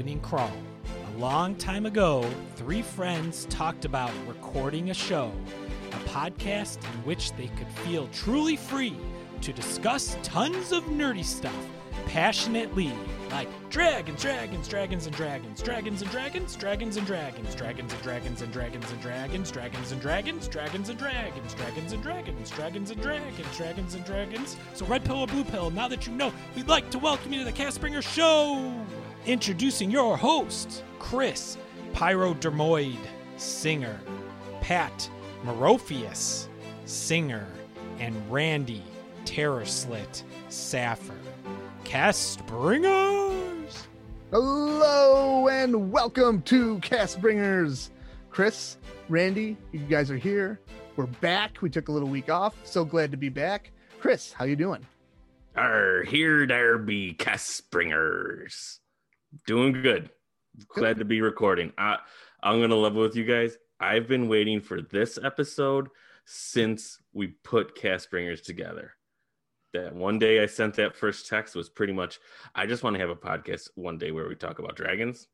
opening crawl. A long time ago, three friends talked about recording a show, a podcast in which they could feel truly free to discuss tons of nerdy stuff passionately, like dragons, dragons, dragons and dragons, dragons and dragons, dragons and dragons, dragons and dragons and dragons and dragons, dragons and dragons, dragons and dragons, dragons and dragons, dragons and dragons, dragons and dragons. So red pill or blue pill, now that you know, we'd like to welcome you to the Castbringer Show. Introducing your host, Chris Pyrodermoid, singer, Pat Merofius, singer, and Randy Terror Slit Saffer. Cast Bringers! Hello and welcome to Cast Bringers. Chris, Randy, you guys are here. We're back. We took a little week off. So glad to be back. Chris, how you doing? Are here there be cast bringers. Doing good. Glad to be recording. I, I'm gonna level with you guys. I've been waiting for this episode since we put cast bringers together. That one day I sent that first text was pretty much I just want to have a podcast one day where we talk about dragons.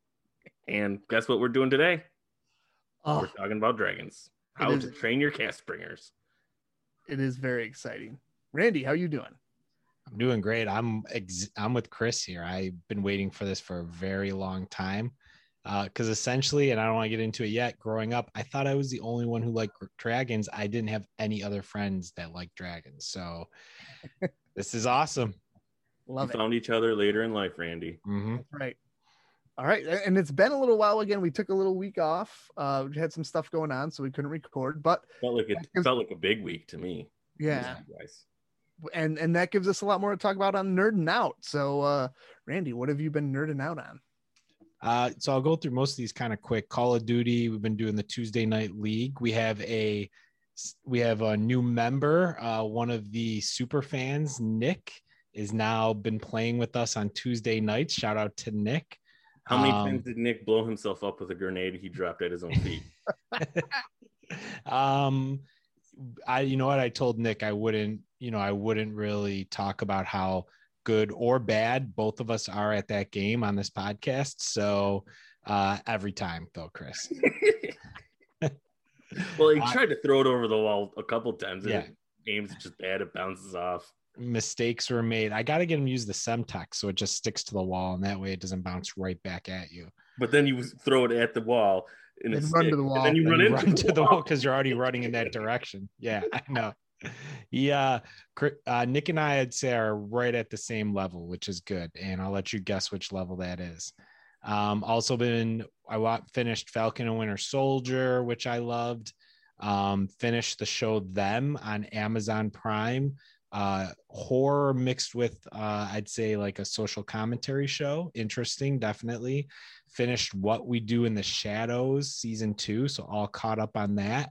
And guess what we're doing today? Oh, We're talking about dragons. How is- to train your cast bringers. it is very exciting. Randy, how are you doing? I'm doing great. I'm ex- I'm with Chris here. I've been waiting for this for a very long time. Because essentially, and I don't want to get into it yet, growing up, I thought I was the only one who liked dragons. I didn't have any other friends that liked dragons. So this is awesome. Love we it. found each other later in life, Randy. hmm Right. All right. And it's been a little while again. We took a little week off. Uh, we had some stuff going on, so we couldn't record. But Felt like it felt like a big week to me. yeah, Guys. And and that gives us a lot more to talk about on nerding out. So, uh, Randy, what have you been nerding out on? Uh, so I'll go through most of these kind of quick. Call of Duty. We've been doing the Tuesday night league. We have a we have a new member. Uh, one of the super fans, Nick, is now been playing with us on Tuesday nights. Shout out to Nick. How many Um, times did Nick blow himself up with a grenade he dropped at his own feet? um i you know what i told nick i wouldn't you know i wouldn't really talk about how good or bad both of us are at that game on this podcast so uh every time though chris well, he I- tried to throw it over the wall a couple times. And Yeah. it aims just bad. It bounces off. mistakes were made i got to get him to use the semtex so it just sticks to the wall and that way it doesn't bounce right back at you But then you throw it at the wall and, And it run to the wall. And then you Then run you into run the to the wall. wall because you're already running in that direction. Yeah, I know. Yeah, uh, Nick and I, I'd say, are right at the same level, which is good. And I'll let you guess which level that is. Um, also, been I finished Falcon and Winter Soldier, which I loved. Um, finished the show Them on Amazon Prime. Uh, horror mixed with, uh, I'd say, like a social commentary show. Interesting, definitely finished what we do in the shadows season two so all caught up on that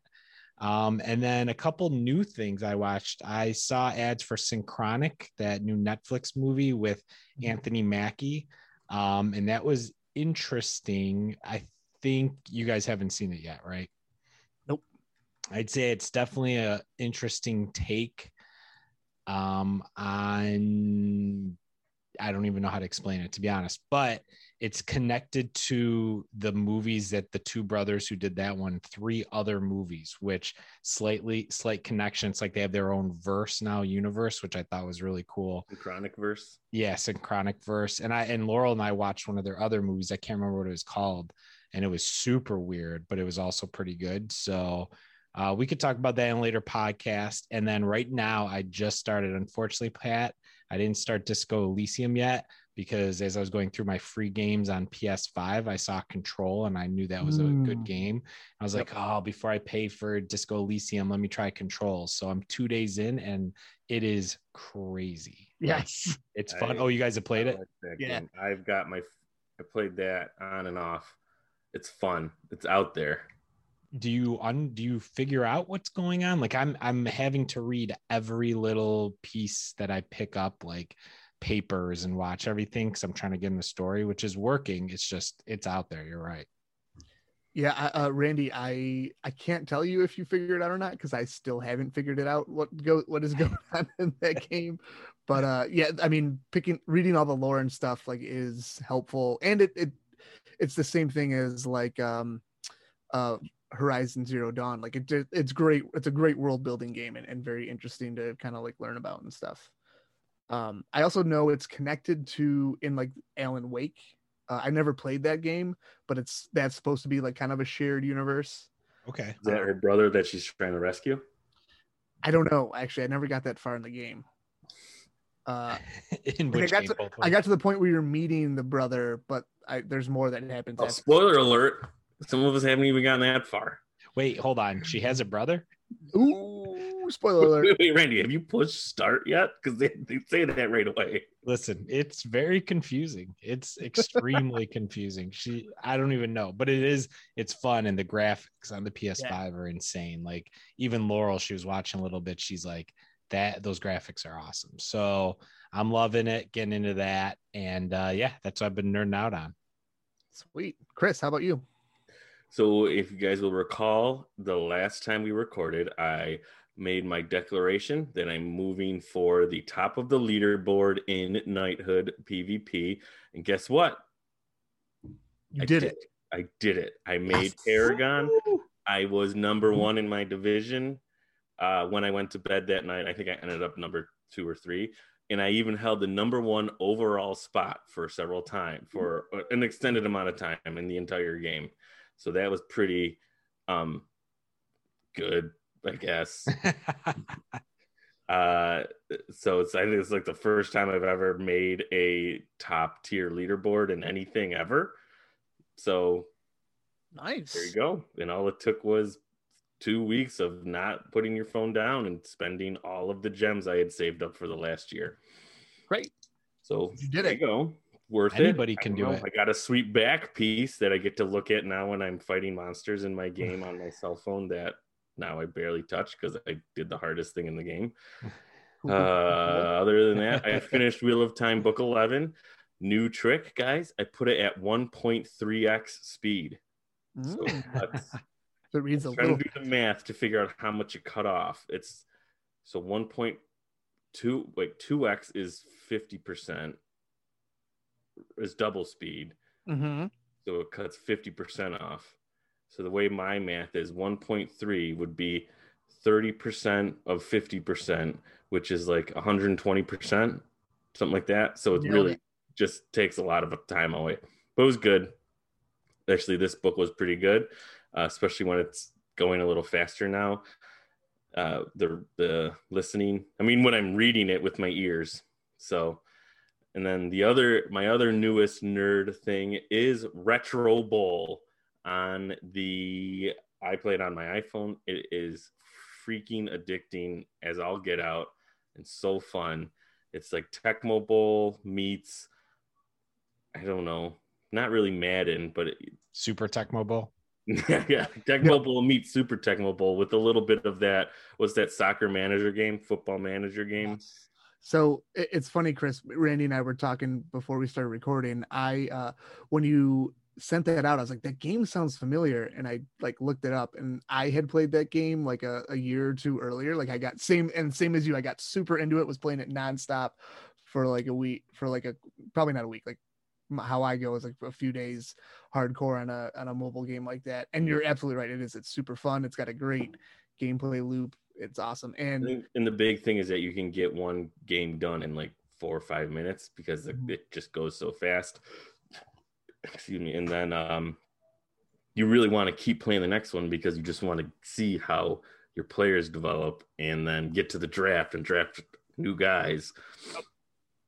um, and then a couple new things i watched. I saw ads for synchronic that new netflix movie with anthony mackie. Um, and that was interesting. I think you guys haven't seen it yet right? Nope. i'd say it's definitely a interesting take um, on I don't even know how to explain it to be honest, but it's connected to the movies that the two brothers who did that one, three other movies, which slightly slight connections, like they have their own verse now, universe, which I thought was really cool. The chronic verse. Yeah, synchronic verse. And I and Laurel and I watched one of their other movies. I can't remember what it was called, and it was super weird, but it was also pretty good. So uh, we could talk about that in a later podcast. And then right now, I just started. Unfortunately, Pat, I didn't start Disco Elysium yet because as I was going through my free games on PS5, I saw Control and I knew that was a good Mm. game. I was like, oh, before I pay for Disco Elysium, let me try Control. So I'm two days in and it is crazy. Like, Yes. it's fun. I- oh, you guys have played I it? like Yeah. game. I've got my. I played that on and off. It's fun. It's out there. Do you un do you figure out what's going on? Like I'm I'm having to read every little piece that I pick up, like papers and watch everything because I'm trying to get in the story, which is working. It's just it's out there. You're right. Yeah, uh, Randy, I I can't tell you if you figured it out or not because I still haven't figured it out what go what is going on in that game. But uh, yeah, I mean, picking reading all the lore and stuff like is helpful, and it it it's the same thing as like um uh Horizon Zero Dawn. Like it it's great. It's a great world building game and, and very interesting to kind of like learn about and stuff. Um, I also know it's connected to in like Alan Wake. Uh, I never played that game, but it's that's supposed to be like kind of a shared universe. Okay. Is that her brother that she's trying to rescue? I don't know. Actually, I never got that far in the game. Uh, In like, I which got game to I got to the point where you're meeting the brother, but I, there's more that happens. Oh, spoiler alert. Some of us haven't even gotten that far. Wait, hold on. She has a brother? Ooh, spoiler alert! Wait, wait, Randy, have you pushed start yet? Because they, they say that right away. Listen, it's very confusing. It's extremely confusing. She I don't even know, but it is it's fun and the graphics on the PS5 are insane. Like even Laurel, she was watching a little bit, she's like that those graphics are awesome. So I'm loving it, getting into that. And uh yeah, that's what I've been nerding out on. Sweet, Chris. How about you? So, if you guys will recall, the last time we recorded, I made my declaration that I'm moving for the top of the leaderboard in Knighthood PvP. And guess what? You I did it. I did it. I made Yes. Paragon. I was number one in my division uh, when I went to bed that night. I think I ended up number two or three. And I even held the number one overall spot for several times for an extended amount of time in the entire game. So that was pretty um, good, I guess. uh, so it's I think it's like the first time I've ever made a top tier leaderboard in anything ever. So Nice. there you go. And all it took was two weeks of not putting your phone down and spending all of the gems I had saved up for the last year. Great. So You did there it. you go. Worth Anybody it. I can don't do know. it. I got a sweet back piece that I get to look at now when I'm fighting monsters in my game on my cell phone that now I barely touch because I did the hardest thing in the game. Uh, other than that, I finished Wheel of Time Book 11. New trick, guys. I put it at 1.3x speed. So Mm. it reads a trying little. to do the math to figure out how much you cut off. It's so 1.2 wait 2x is 50% is double speed. Mhm. So it cuts 50% off. So the way my math is 1.3 would be 30% of 50%, which is like 120%, something like that. So it Nailed really it. just takes a lot of time away. But it was good. Actually, this book was pretty good, uh, especially when it's going a little faster now. Uh, the the listening, I mean, when I'm reading it with my ears. So, and then the other, my other newest nerd thing is Retro Bowl on the. I played on my iPhone. It is freaking addicting as I'll get out and so fun. It's like Tecmo Bowl meets, I don't know, not really Madden, but it, Super Tecmo Bowl. yeah, Tecmo Bowl meets Super Tecmo Bowl with a little bit of that. Was that soccer manager game, football manager game? So it's funny, Chris. Randy and I were talking before we started recording. I uh when you sent that out, I was like, that game sounds familiar, and I like looked it up, and I had played that game like a, a year or two earlier. Like I got same and same as you. I got super into it. Was playing it nonstop for like a week, for like a probably not a week, like how I go is like a few days hardcore on a on a mobile game like that. And you're absolutely right. It is. It's super fun. It's got a great gameplay loop. It's awesome. And And the big thing is that you can get one game done in like four or five minutes because Mhm. it just goes so fast. Excuse me. And then um, you really want to keep playing the next one because you just want to see how your players develop and then get to the draft and draft new guys.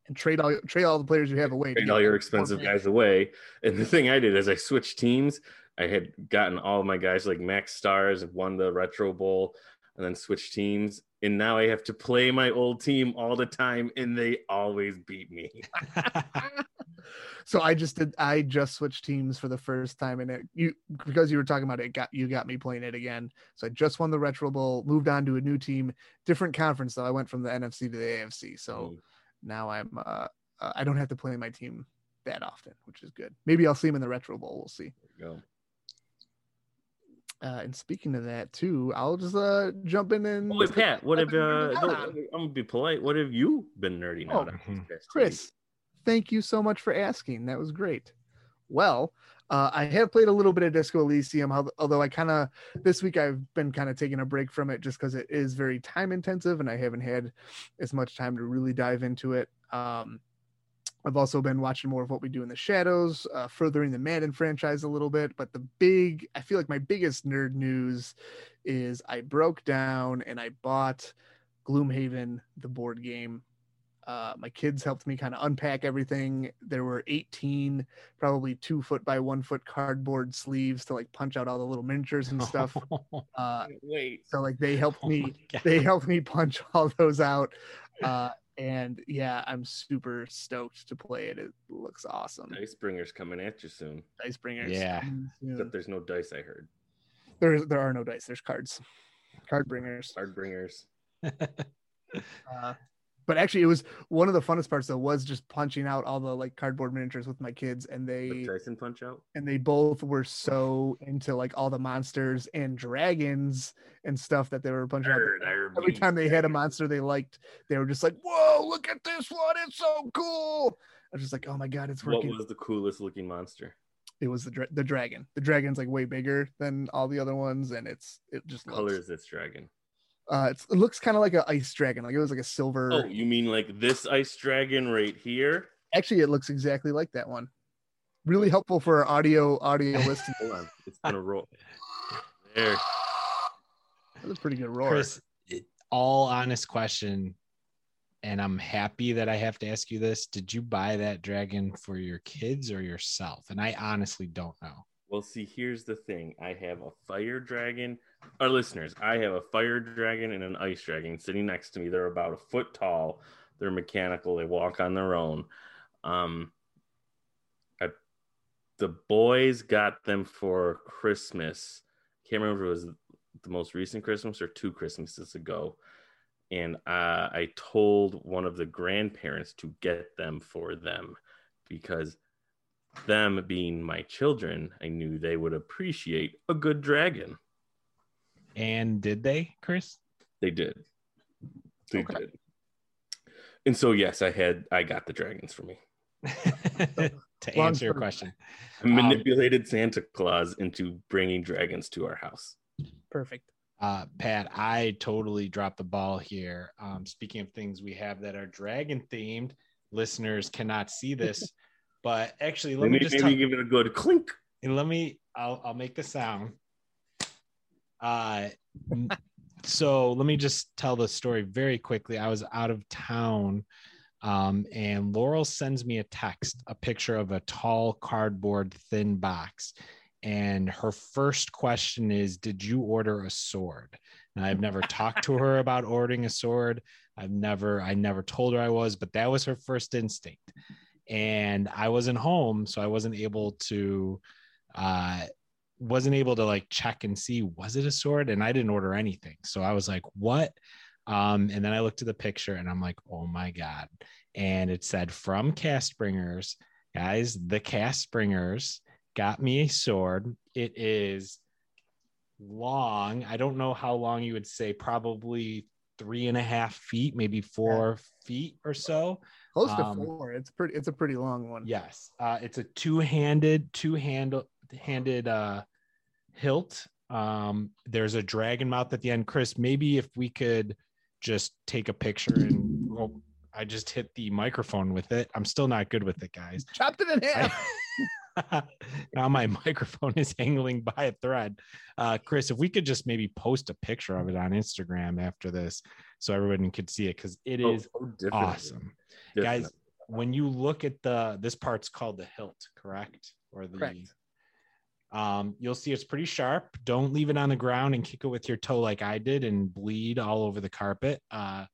and trade all trade all the players you have away. trade all your expensive guys away. And the thing I did is I switched teams. I had gotten all of my guys like max stars, won the retro bowl, and then switch teams. And now I have to play my old team all the time, and they always beat me. so I just did. I just switched teams for the first time, and it you because you were talking about it, got you got me playing it again. So I just won the Retro Bowl, moved on to a new team, different conference though. I went from the NFC to the AFC, so Mm. now I'm uh, uh, I don't have to play my team that often, which is good. Maybe I'll see him in the Retro Bowl. We'll see. There you go. Uh, and speaking of that too, I'll just uh jump in and Oh, wait, Pat, what have uh, I'm gonna be polite. What have you been nerding out Oh, on? these past two Chris, thank you so much for asking. That was great. well. Uh, I have played a little bit of Disco Elysium, although I kind of this week I've been kind of taking a break from it just because it is very time intensive and I haven't had as much time to really dive into it. Um, I've also been watching more of what we do in the shadows, uh, furthering the Madden franchise a little bit. But the big, I feel like my biggest nerd news is I broke down and I bought Gloomhaven, the board game. Uh, my kids helped me kind of unpack everything. There were 18, probably two foot by one foot cardboard sleeves to like punch out all the little miniatures and stuff. Uh, Wait. so like they helped Oh me my God. they helped me punch all those out uh and yeah i'm super stoked to play it it looks awesome Dice Bringer's coming at you soon. dice bringers Yeah. coming soon. Except there's no dice, I heard. there, there are no dice there's cards card bringers Card Bringers. uh, but actually it was one of the funnest parts though was just punching out all the like cardboard miniatures with my kids and The they Tyson Punch Out. and they both were so into like all the monsters and dragons and stuff that they were punching out Nerd, I every time they had a monster they liked, they were just like, "Whoa, look at this one! It's so cool!" I was just like, "Oh my god, it's working What was the coolest looking monster? it was the dra- the dragon. The dragon's like way bigger than all the other ones, and it's it just colors looks, this dragon? Uh, it's, it looks kind of like an ice dragon. Like it was like a silver. Oh, you mean like this ice dragon right here? Actually, it looks exactly like that one. Really helpful for our audio audio listening. Hold on, it's gonna roll. There. That's a pretty good roar. Chris, it- all honest question, and I'm happy that I have to ask you this. Did you buy that dragon for your kids or yourself? And I honestly don't know. Well, see, here's the thing. I have a fire dragon. Our listeners, I have a fire dragon and an ice dragon sitting next to me. They're about a foot tall. They're mechanical. They walk on their own. Um, I, the boys got them for Christmas. Can't remember if it was the most recent Christmas or two Christmases ago. And uh, I told one of the grandparents to get them for them because them being my children, I knew they would appreciate a good dragon. And did they, Chris? They did. They Okay. did. And so yes, I had I got the dragons for me. to Long answer your question. I manipulated Santa Claus into bringing dragons to our house. Perfect. Uh, Pat, I totally dropped the ball here. Um, speaking of things we have that are dragon themed, listeners cannot see this, but actually, let me just maybe tell, give it a good clink. and let me I'll I'll make the sound. Uh so let me just tell the story very quickly. I was out of town um and Laurel sends me a text, a picture of a tall cardboard thin box. And her first question is, Did you order a sword? And I've never talked to her about ordering a sword. I've never, I never told her I was, but that was her first instinct. And I wasn't home, so I wasn't able to uh wasn't able to like check and see was it a sword? And i didn't order anything. So i was like what? Um and then i looked at the picture and i'm like oh my god. And it said from cast bringers guys the cast bringers got me a sword. It is long. I don't know how long you would say probably three and a half feet maybe four feet or so Close to Um, four. It's pretty. It's a pretty long one. Yes. Uh, it's a two-handed, two-handed handed uh hilt. Um, there's a dragon mouth at the end. Chris, maybe if we could just take a picture and well, I just hit the microphone with it. I'm still not good with it, guys. Chopped it in half. I- now my microphone is hangling by a thread. Uh, Chris, if we could just maybe post a picture of it on Instagram after this so everyone could see it because it Oh, is oh, definitely, awesome. Guys when you look at the this part's called the hilt correct? Or the Correct. um you'll see it's pretty sharp. Don't leave it on the ground and kick it with your toe like i did and bleed all over the carpet. Uh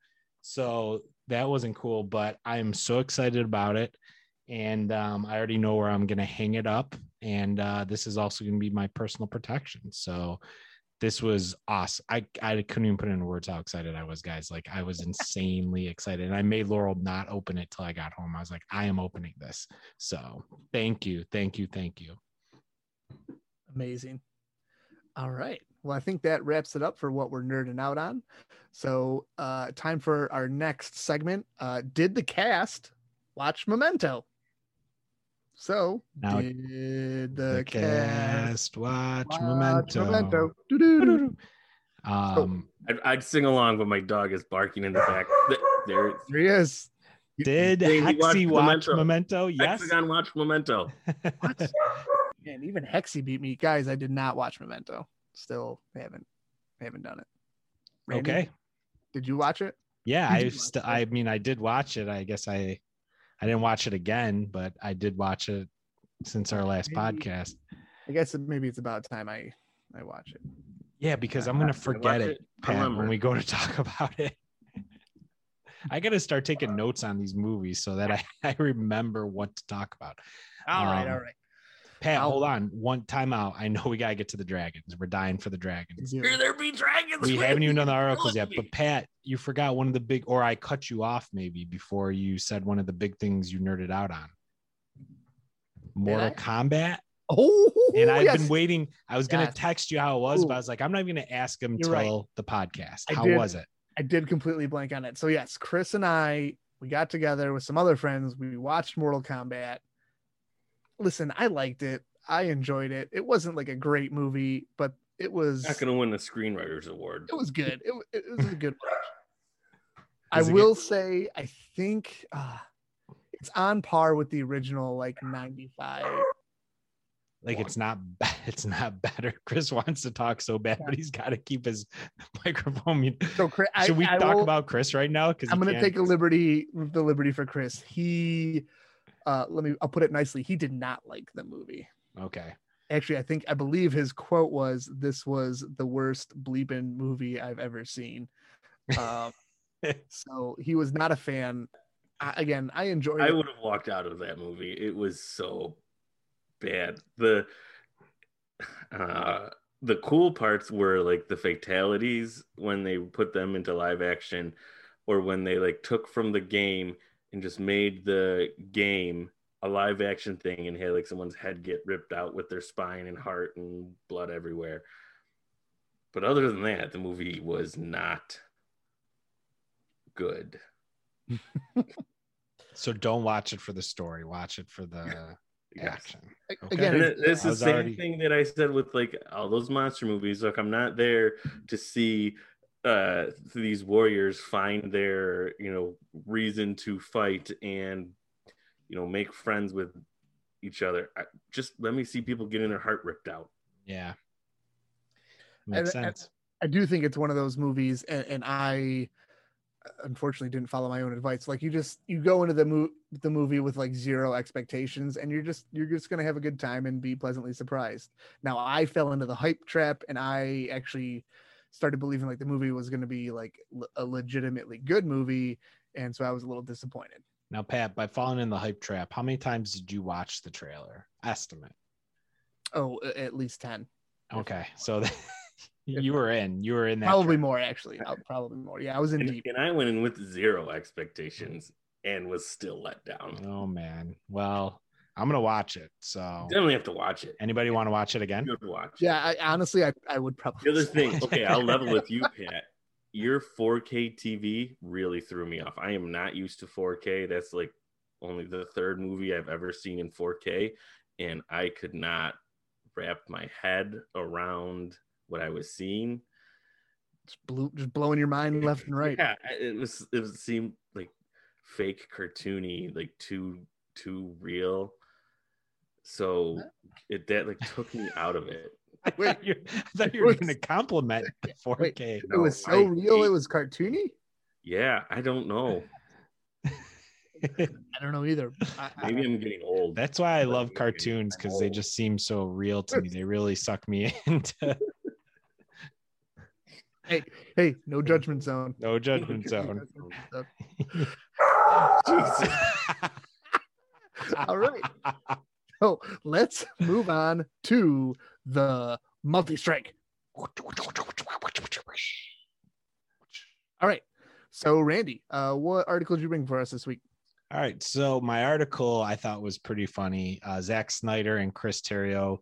so that wasn't cool but i'm so excited about it and um, i already know where i'm going to hang it up and uh, this is also going to be my personal protection so this was awesome. I, I couldn't even put into words how excited I was, guys. Like I was insanely excited. And I made Laurel not open it till I got home. I was like, I am opening this. So thank you. Thank you. Thank you. Amazing. All right. Well, I think that wraps it up for what we're nerding out on. So, uh, time for our next segment. Uh, did the cast watch Memento? So Now did The the cast cast watch, watch Memento. Memento? Doo-doo-doo. Um, I'd, I'd sing along, but my dog is barking in the back. Th- There, There he is. did Hey, we Hexy watched watch Memento. Memento? Yes. Hexagon watch Memento. What? Man, even Hexy beat me, guys. I did not watch Memento. Still haven't haven't done it. Randy, okay. Did you watch it? Yeah, I you st- it? I mean I did watch it. I guess I I didn't watch it again, but I did watch it since our last Maybe. podcast. I guess maybe it's about time I I watch it. Yeah, because I'm gonna forget it, it. Pat, when we go to talk about it. I gotta start taking notes on these movies so that I, I remember what to talk about. All right, Um, all right. Pat, I'll- hold on. One time out. I know we gotta get to the dragons. We're dying for the dragons. Here there be dragons. We haven't even done the articles yet, but Pat, you forgot one of the big, or I cut you off maybe before you said one of the big things you nerded out on. Mortal I? Kombat. Oh, And I've yes. been waiting. I was gonna Yes. text you how it was, Ooh. but I was like, I'm not even gonna ask him You're right. the podcast. I How did. was it? I did completely blank on it. So yes, Chris and I we got together with some other friends. We watched Mortal Kombat. Listen, I liked it. I enjoyed it. It wasn't like a great movie, but it was Not gonna win the screenwriters award. it was good. It, it was a good watch. I Is it good? will say, I think uh, it's on par with the original, like '95. Like it's not ba- it's not better. Chris wants to talk so bad, but he's got to keep his microphone. muted. So, Chris, Should we I talk will- about Chris right now? Because I'm going to take a liberty, the liberty for Chris. He, uh, let me, I'll put it nicely. He did not like the movie. Okay. Actually, I think I believe his quote was, "This was the worst bleeping movie I've ever seen." Um, so he was not a fan. I, again, I enjoyed. I it. would have walked out of that movie. It was so bad. The uh the cool parts were like the fatalities when they put them into live action or when they like took from the game and just made the game a live action thing and had like someone's head get ripped out with their spine and heart and blood everywhere. But other than that, the movie was not good. So don't watch it for the story. Watch it for the Yes. action. Okay. Again, And it- it- it's I the same already- thing that I said with like all those monster movies. Like I'm not there to see uh these warriors find their you know reason to fight and you know make friends with each other. I, just let me see people getting their heart ripped out. Yeah. Makes And- and- sense. I do think it's one of those movies, and, and I uh, unfortunately didn't follow my own advice. Like you just you go into the mo- the movie with like zero expectations, and you're just you're just gonna have a good time and be pleasantly surprised. Now I fell into the hype trap, and I actually started believing like the movie was gonna be like le- a legitimately good movie, and so I was a little disappointed. Now, Pat, by falling in the hype trap, how many times did you watch the trailer? Estimate. Oh, a- at least ten, Okay. So you were in. You were in that. probably trap. more actually. Uh, Probably more. Yeah, I was in And, deep. and I went in with zero expectations and was still let down. Oh man. Well, I'm gonna watch it. So Definitely have to watch it. anybody want to watch it again? You have to watch. Yeah, I, honestly, I, I would probably. The other thing, okay, I'll level with you, Pat. Your 4K TV really threw me off. I am not used to 4K. That's like only the third movie I've ever seen in 4K, and I could not wrap my head around what I was seeing. just, blew, just blowing your mind left and right. Yeah, it was. It seemed like fake, cartoony, like too too real. So it that like took me out of it. I thought you, I thought you were gonna compliment the 4K. It was so I real. hate- It was cartoony. Yeah, I don't know. I don't know either. I, I- Maybe I'm getting old. That's why I love cartoons because they just seem so real to me. They really suck me into hey, hey, no judgment zone. no judgment zone. Jesus. All right. So let's move on to the multi strike. All right. So Randy, uh, what article did you bring for us this week? All right. So my article I thought was pretty funny. Uh, Zack Snyder and Chris Terrio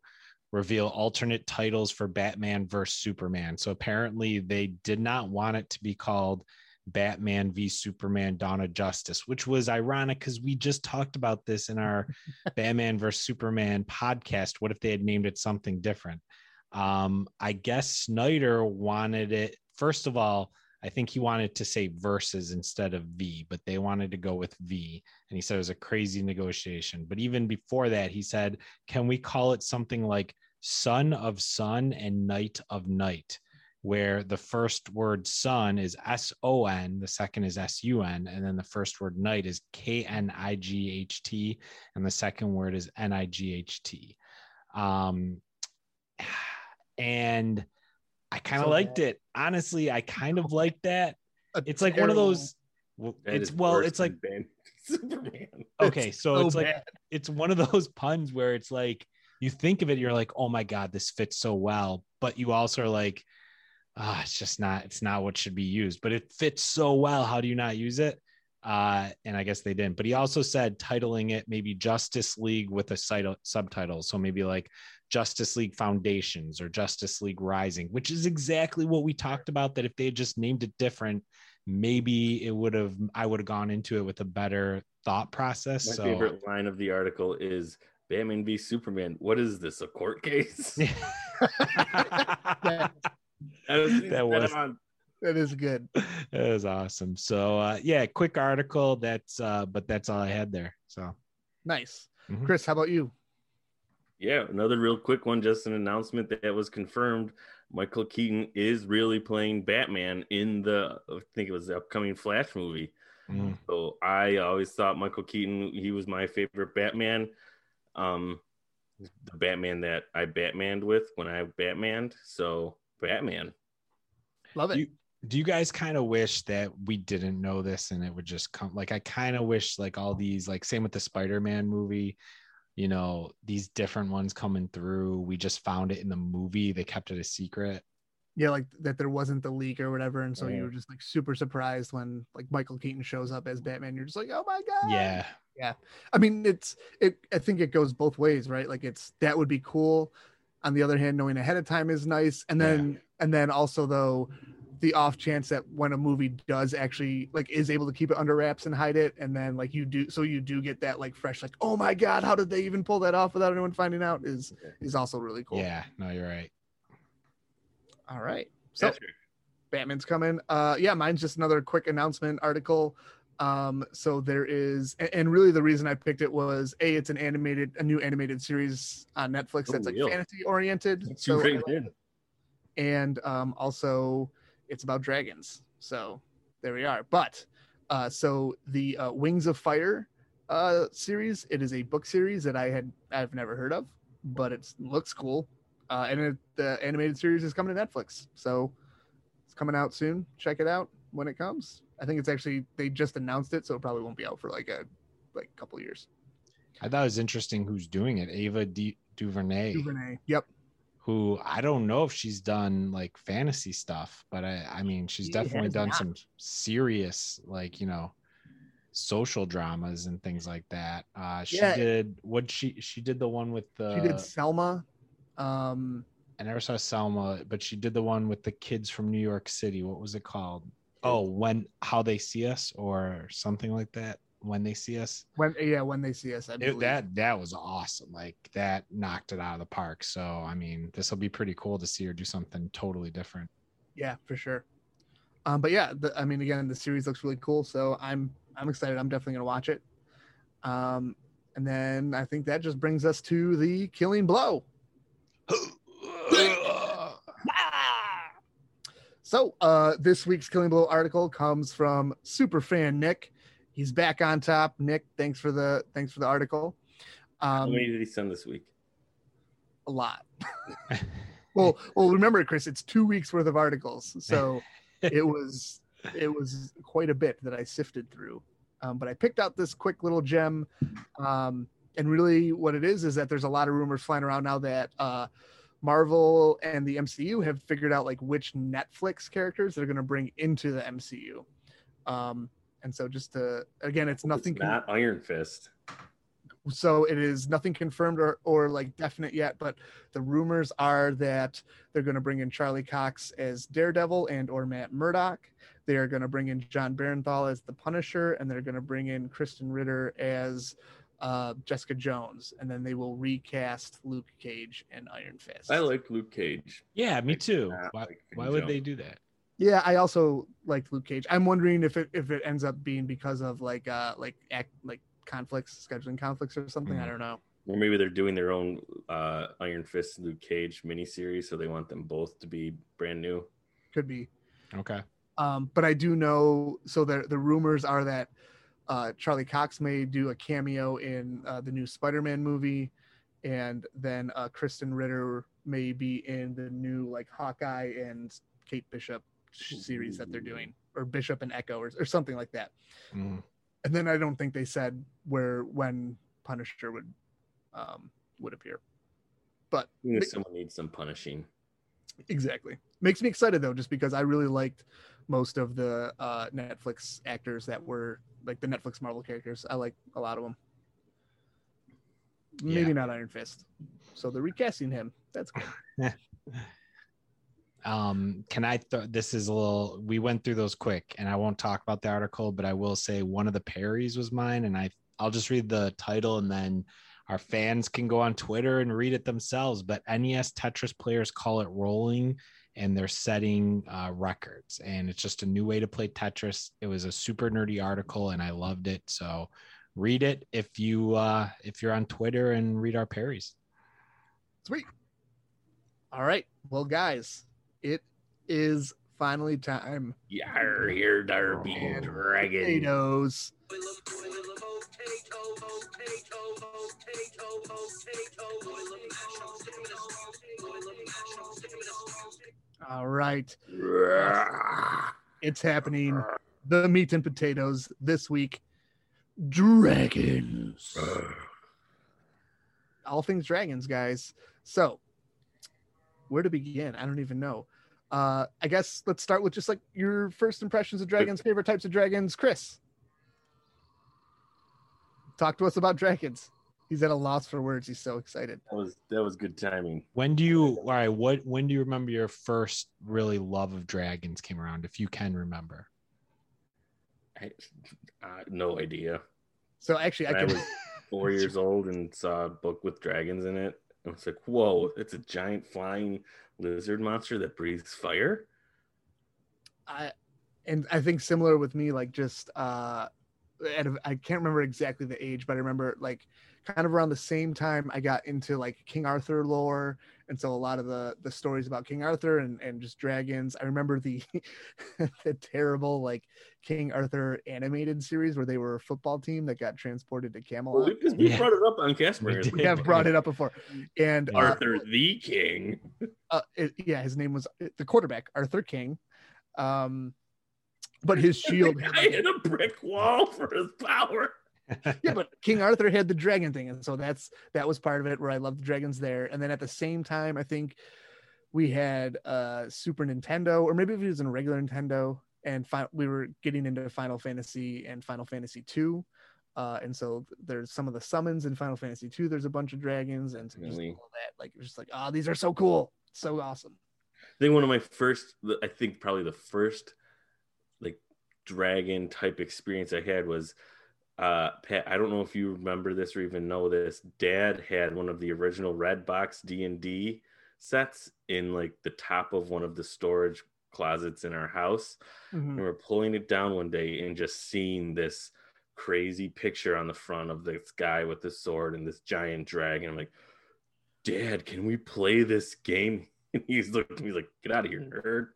reveal alternate titles for Batman versus Superman. So apparently they did not want it to be called Batman v Superman Dawn of Justice, which was ironic because we just talked about this in our Batman vs Superman podcast. What if they had named it something different? Um, I guess Snyder wanted it, first of all, I think he wanted to say versus instead of V, but they wanted to go with V. And he said it was a crazy negotiation. But even before that, he said, can we call it something like Son of Sun and Night of Night? Where the first word sun is S O N, the second is S U N, and then the first word night is K N I G H T, and the second word is N I G H T. Um, and I kind of So liked bad. it. Honestly, I kind of liked that. It's like one of those. That It's well, it's like Superman. okay, so so it's like it's one of those puns where it's like you think of it, you're like, oh my god, this fits so well, but you also are like, ah, it's just not, it's not what should be used, but it fits so well. How do you not use it? Uh, and I guess they didn't. But he also said titling it maybe Justice League with a site subtitle, so maybe like Justice League Foundations or Justice League Rising, which is exactly what we talked about. That if they had just named it different, maybe it would have I would have gone into it with a better thought process. My so favorite line of the article is Batman v Superman. What is this? A court case? Yeah, I was- That was- on- that is good. that was awesome. So uh, yeah, quick article. That's uh, but that's all I had there. So Nice. Mhm. Chris, how about you? Yeah, another real quick one. Just an announcement that was confirmed. Michael Keaton is really playing Batman in the, I think it was the upcoming Flash movie. mm, So I always thought Michael Keaton, he was my favorite Batman. Um, the Batman that I Batmaned with when I Batmaned. So Batman. Love it. You- do you guys kind of wish that we didn't know this and it would just come? Like I kind of wish like all these like same with the Spider-Man movie. You know these different ones coming through. We just found it in the movie. They kept it a secret. yeah, like that there wasn't the leak or whatever, and so Yeah. you were just like super surprised when like Michael Keaton shows up as Batman. You're just like, oh my god. Yeah, Yeah. I mean, it's it. I think it goes both ways, right? Like it's that would be cool. On the other hand, knowing ahead of time is nice, and then and then also though, the off chance that when a movie does actually like is able to keep it under wraps and hide it, and then like you do, so you do get that like fresh, like oh my god, how did they even pull that off without anyone finding out? Is is also really cool. yeah. No, you're right. All right. So Batman's coming. Uh, yeah, mine's just another quick announcement article. Um, so there is, and really the reason I picked it was a, it's an animated, a new animated series on Netflix that's Oh, like really? fantasy oriented. So, right in. and um, also it's about dragons. So there we are. But uh, so the uh, Wings of Fire uh, series, it is a book series that I had I've never heard of, but it looks cool. Uh, and it, the animated series is coming to Netflix, so it's coming out soon. Check it out when it comes. I think it's actually they just announced it, so it probably won't be out for like a like couple years. I thought it was interesting who's doing it. Ava D- DuVernay, DuVernay. Yep. who I don't know if she's done like fantasy stuff, but I, I mean, she's She definitely done not. some serious, like you know, social dramas and things like that. Uh, she Yeah. did what she she did the one with the. She did Selma. Um, I never saw Selma, but she did the one with the kids from New York City. What was it called? Oh, when how they see us, or something like that. When they see us, when yeah, when they see us, I it, that that was awesome. Like that knocked it out of the park. So I mean, this will be pretty cool to see her do something totally different. yeah for sure um but yeah the, i mean again the series looks really cool so i'm i'm excited i'm definitely gonna watch it um and then i think that just brings us to the killing blow so uh this week's killing blow article comes from super fan nick. He's back on top. Nick thanks for the thanks for the article. How um many did he send this week? a lot. Well well remember chris it's two weeks worth of articles. So it was it was quite a bit that i sifted through. Um, but i picked out this quick little gem. Um, and really what it is is that there's a lot of rumors flying around now that uh, marvel and the mcu have figured out like which netflix characters they're going to bring into the mcu um, and so just to again it's nothing It's not Iron Fist. so it is nothing confirmed or, or like definite yet but the rumors are that they're going to bring in charlie cox as daredevil and or matt murdock they are going to bring in Jon Bernthal as the Punisher, and they're going to bring in Krysten Ritter as uh, Jessica Jones, and then they will recast Luke Cage and Iron Fist. I like Luke Cage. Yeah, me I too. not Why, like why would they do that? Yeah, I also liked Luke Cage. I'm wondering if it if it ends up being because of like uh like act like conflicts, scheduling conflicts or something. I Mhm. don't know. Or maybe they're doing their own uh, Iron Fist Luke Cage miniseries, so they want them both to be brand new. Could be. Okay. Um, but I do know. So the the rumors are that uh, Charlie Cox may do a cameo in uh, the new Spider-Man movie, and then uh, Krysten Ritter may be in the new like Hawkeye and Kate Bishop sh- series that they're doing, or Bishop and Echo, or, or something like that. Mm. And then I don't think they said where when Punisher would um, would appear. But someone needs some punishing. Exactly. Makes me excited though, just because I really liked most of the uh, Netflix actors that were like the Netflix Marvel characters. I like a lot of them. Maybe Yeah. not Iron Fist. So they're recasting him. That's good. um can i th- this is a little we went through those quick and i won't talk about the article but i will say one of the parries was mine and i i'll just read the title and then our fans can go on twitter and read it themselves but nes tetris players call it rolling and they're setting uh, records and it's just a new way to play tetris it was a super nerdy article and i loved it so read it if you uh if you're on twitter and read our parries Sweet. All right. Well, guys, it is finally time. Yar, here, Darby And Dragon. Potatoes. All right. It's happening. The meat and potatoes this week. Dragons. all things dragons, guys. So, where to begin? I don't even know. Uh, I guess let's start with just like your first impressions of dragons, favorite types of dragons. Chris, talk to us about dragons. He's at a loss for words. He's so excited. That was that was good timing. When do you all right? What when do you remember your first really love of dragons came around, if you can remember? I, uh, no idea. So actually, I I was four years old and saw a book with dragons in it. I was like, whoa, it's a giant flying lizard monster that breathes fire. I, and I think similar with me, like just uh, at a, I can't remember exactly the age, but I remember like kind of around the same time I got into like King Arthur lore, and so a lot of the the stories about King Arthur and and just dragons. I remember the the terrible like King Arthur animated series where they were a football team that got transported to Well, Camelot. we, just- we Yeah. brought it up on Casper. We. We have brought it up before, and uh, Arthur the King. uh, it, yeah, his name was the quarterback Arthur King. Um, but his shield, had, I like, hit a brick wall for his power. yeah, but King Arthur had the dragon thing, and so that's that was part of it where I loved the dragons there. And then at the same time, I think we had uh Super Nintendo, or maybe if it was in a regular Nintendo, and fi- we were getting into Final Fantasy and Final Fantasy two. Uh, and so there's some of the summons in Final Fantasy 2. There's a bunch of dragons and just all that. Like, just like, oh, these are so cool. So awesome. I think one of my first, I think probably the first like dragon type experience I had was uh Pat, I don't know if you remember this or even know this. Dad had one of the original red box D&D sets in like the top of one of the storage closets in our house. Mhm. And we're pulling it down one day and just seeing this crazy picture on the front of this guy with the sword and this giant dragon. I'm like, Dad, can we play this game? And he's looking at me like, get out of here, nerd.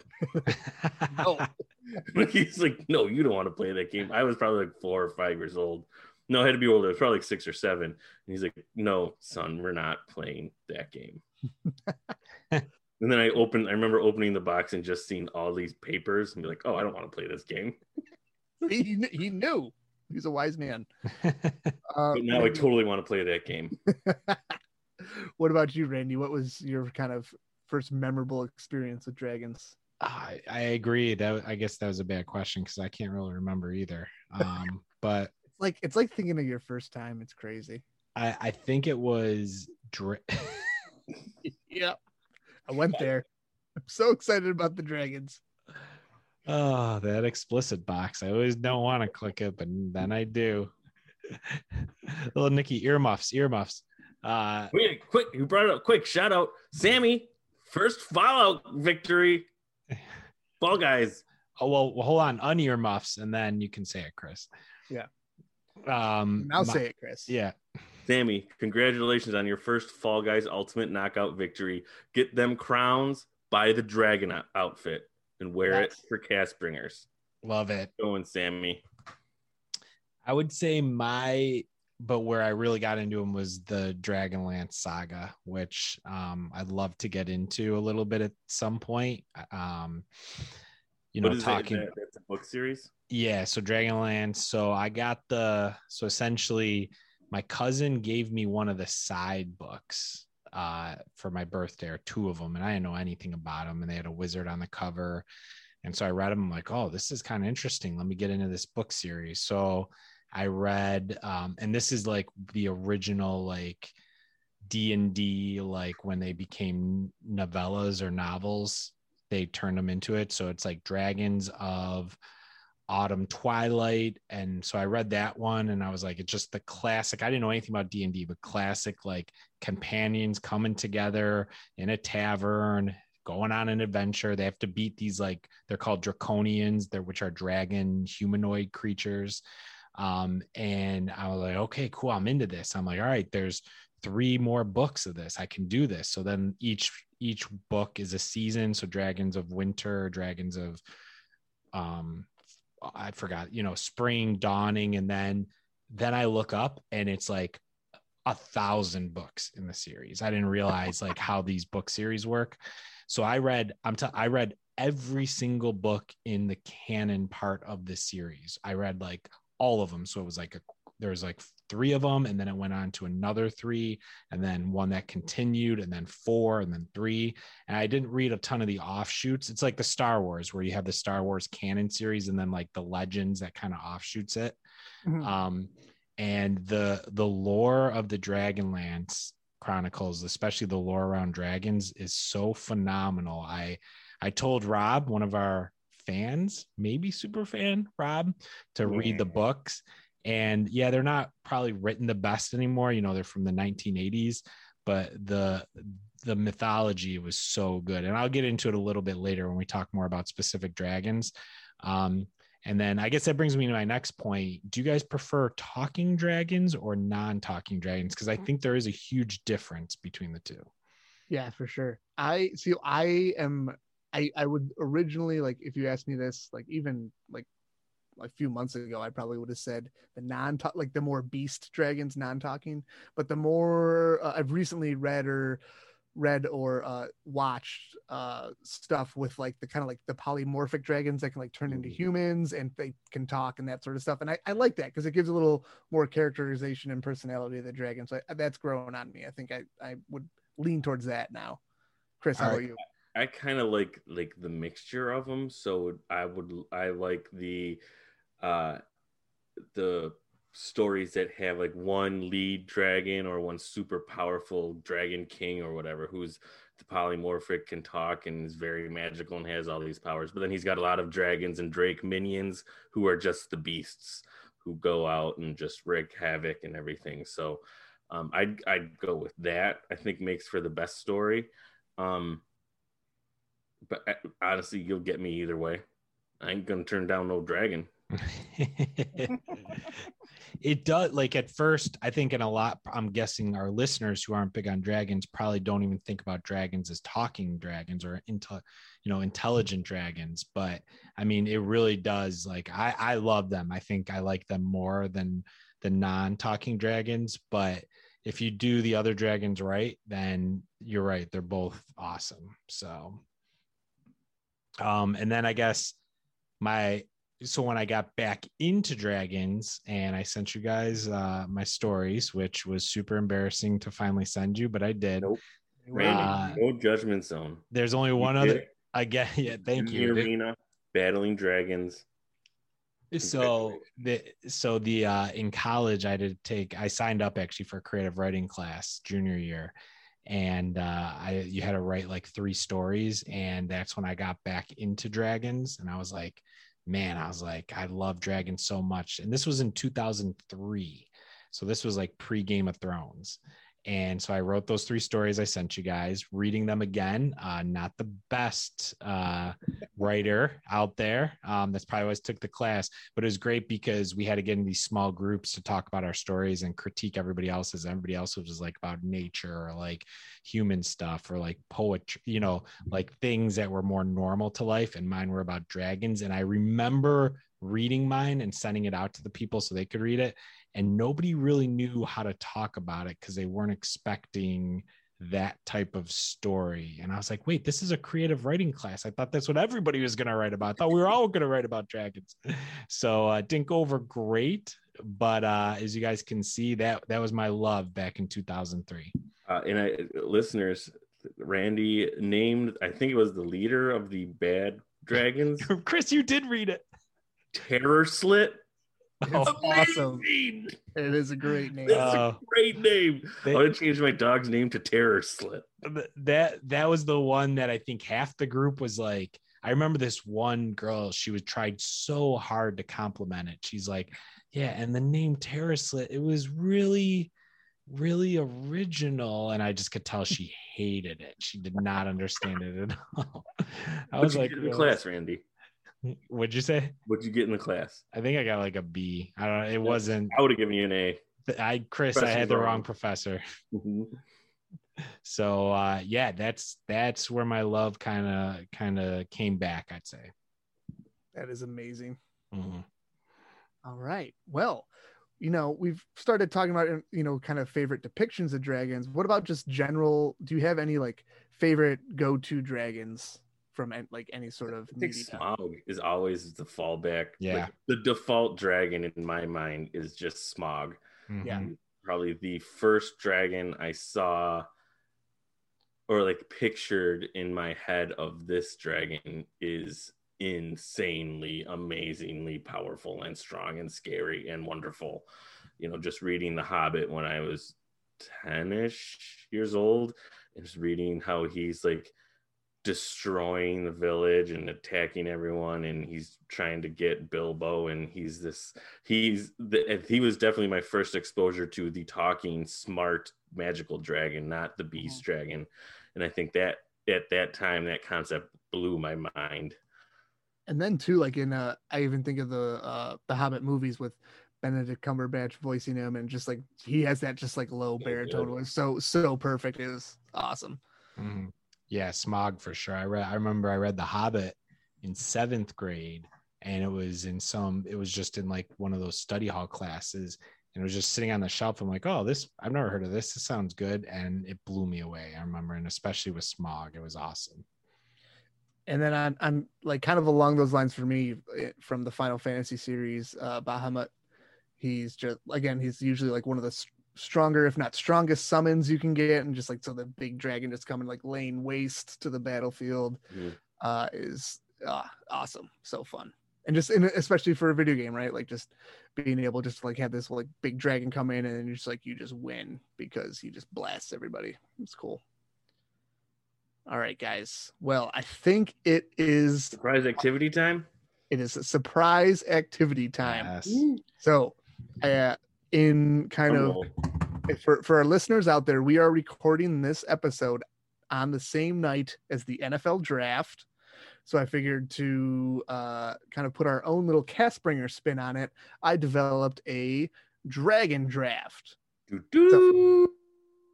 He's like, no, you don't want to play that game. I was probably like four or five years old. No, I had to be older. I was probably like six or seven. And he's like, no, son, we're not playing that game. and then I opened, I remember opening the box and just seeing all these papers and be like, oh, I don't want to play this game. he, he knew he's a wise man. Uh, But now I totally want to play that game. what about you, Randy? What was your kind of first memorable experience with dragons? I, I agree. That I guess that was a bad question because I can't really remember either. Um, but It's like it's like thinking of your first time. It's crazy. I, I think it was. Dra- Yeah, I went there. I'm so excited about the dragons. Oh, that explicit box. I always don't want to click it, but then I do. Little Nikki earmuffs, earmuffs. Uh, Wait, quick, you brought it up quick. Shout out, Sammy, first Fallout victory. Fall guys. oh well, well, hold on, unearmuffs, and then you can say it, Chris. Yeah. Um, I'll my- say it, Chris. Yeah. Sammy, congratulations on your first Fall Guys Ultimate Knockout victory. Get them crowns, buy the dragon outfit, and wear Yes. it for Castbringers. Love it. Going, Sammy. I would say my, but where I really got into him was the Dragonlance saga, which um, I'd love to get into a little bit at some point. Um, you know, What is it? talking. That- That's a book series. Yeah, so Dragonlance. So I got the so essentially my cousin gave me one of the side books uh for my birthday or two of them and I didn't know anything about them and they had a wizard on the cover. And so I read them I'm like, "Oh, this is kind of interesting. Let me get into this book series." So I read um and this is like the original like D&D like when they became novellas or novels, they turned them into it. So it's like Dragons of autumn twilight. And so i read that one and i was like it's just the classic i didn't know anything about d&d but classic like companions coming together in a tavern going on an adventure. They have to beat these like they're called draconians they're which are dragon humanoid creatures um and i was like okay cool i'm into this i'm like all right there's three more books of this i can do this so then each each book is a season so dragons of winter dragons of um I forgot, you know, spring dawning, and then then I look up and it's like a thousand books in the series. I didn't realize like how these book series work. So I read, I'm t- I read every single book in the canon part of the series. I read like all of them. So it was like a there was like three of them, and then it went on to another three, and then one that continued, and then four, and then three. And I didn't read a ton of the offshoots. It's like the Star Wars, where you have the Star Wars canon series, and then like the Legends that kind of offshoots it. Mhm. Um, and the the lore of the Dragonlance Chronicles, especially the lore around dragons, is so phenomenal. I I told Rob, one of our fans, maybe super fan, Rob, to read the books. And yeah, they're not probably written the best anymore. You know, they're from the 1980s, but the the mythology was so good. And I'll get into it a little bit later when we talk more about specific dragons. Um, and then I guess that brings me to my next point. Do you guys prefer talking dragons or non-talking dragons? Because I think there is a huge difference between the two. Yeah, for sure. I see. I am. I I would originally like if you asked me this like even like a few months ago, I probably would have said the non like the more beast dragons non talking. But the more uh, I've recently read or read or uh watched uh stuff with like the kind of like the polymorphic dragons that can like turn into Mhm. humans and they can talk and that sort of stuff and i, I like that because it gives a little more characterization and personality of the dragon so I, that's growing on me i think i i would lean towards that now chris how All about right. you I kind of like like the mixture of them. So I would I like the uh the stories that have like one lead dragon or one super powerful dragon king or whatever who's the polymorphic can talk and is very magical and has all these powers but then he's got a lot of dragons and drake minions who are just the beasts who go out and just wreak havoc and everything so um, I'd, I'd go with that i think makes for the best story um, but uh, honestly, you'll get me either way. I ain't gonna turn down no dragon. it does like at first i think in a lot i'm guessing our listeners who aren't big on dragons probably don't even think about dragons as talking dragons or into you know intelligent dragons. But i mean it really does like i i love them. I think i like them more than the non-talking dragons. But if you do the other dragons right then you're right. They're both awesome. So um and then i guess my so when I got back into dragons and I sent you guys uh, my stories, which was super embarrassing to finally send you, but I did. Nope. Randy, Uh, no judgment zone. There's only one You other. did it I get yeah. Thank in you. The arena, battling dragons. So the so the uh, in college I did take I signed up actually for a creative writing class junior year, and uh, I you had to write like three stories, and that's when I got back into dragons, and I was like, man, I was like, I love dragons so much, and this was in 2003, so this was like pre Game of Thrones, and so I wrote those three stories I sent you guys, reading them again. Uh, not the best uh, writer out there. Um, that's probably always took the class, but it was great because we had to get in these small groups to talk about our stories and critique everybody else's. Everybody else was like about nature or like human stuff or like poetry, you know, like things that were more normal to life. And mine were about dragons. And I remember reading mine and sending it out to the people so they could read it and nobody really knew how to talk about it because they weren't expecting that type of story. And I was like, wait, this is a creative writing class. I thought that's what everybody was going to write about. I thought we were all going to write about dragons. So uh, didn't go over great, but uh, as you guys can see, that that was my love back in 2003. Uh, and I, listeners, Randy named, I think it was the leader of the bad dragons. Chris, you did read it. Terror Slit. It's awesome. It is a great name. That's Uh, a great name. they- I'm gonna change my dog's name to Terror Slit. that that was the one that I think half the group was like. I remember this one girl. She was tried so hard to compliment it. She's like, "Yeah," and the name Terror Slit, It was really, really original, and I just could tell she hated it. She did not understand it at all. I What'd was like, in the class, Randy? "What'd you say?" What'd you get in the class? I think I got like a B. I don't. know. It wasn't. I would have given you an A. I Chris. I had the wrong. wrong professor. Mhm. so uh yeah that's that's where my love kind of kind of came back i'd say That is amazing. Mhm. All right. Well, you know, we've started talking about you know kind of favorite depictions of dragons. What about just general? Do you have any like favorite go-to dragons from like any sort of I think media? Smaug is always the fallback. Yeah. Like, the default dragon in my mind is just Smaug. Yeah. Mhm. Probably the first dragon I saw or like pictured in my head of this dragon is insanely, amazingly powerful and strong and scary and wonderful. You know, just reading The Hobbit when I was 10 ish years old and just reading how he's like destroying the village and attacking everyone and he's trying to get Bilbo and he's this he's the, he was definitely my first exposure to the talking smart magical dragon not the beast dragon and I think that at that time that concept blew my mind And then too, like in uh, I even think of the uh the Hobbit movies with Benedict Cumberbatch voicing him, and just like he has that just like low So baritone good. voice, so so perfect. It was awesome. Mhm. Yeah Smaug for sure. I read i remember i read the hobbit in seventh grade and it was in some it was just in like one of those study hall classes and it was just sitting on the shelf. I'm like oh this i've never heard of this. This sounds good and it blew me away i remember and especially with Smaug it was awesome. And then I'm like kind of along those lines for me eh, from the Final Fantasy series, uh, Bahamut, he's just again he's usually like one of the stronger, if not strongest, summons you can get, and just like so the big dragon just coming like laying waste to the battlefield Mhm. uh, is uh, awesome, so fun, and just in, especially for a video game, right? Like just being able just to like have this like big dragon come in and you're just like you just win because he just blasts everybody. It's cool. All right, guys. Well, I think it is surprise activity time it is a surprise activity time. Yes. So, uh, in kind of for for our listeners out there, we are recording this episode on the same night as the NFL draft. So I figured to uh, kind of put our own little Castbringer spin on it. I developed a dragon draft. Doo-doo.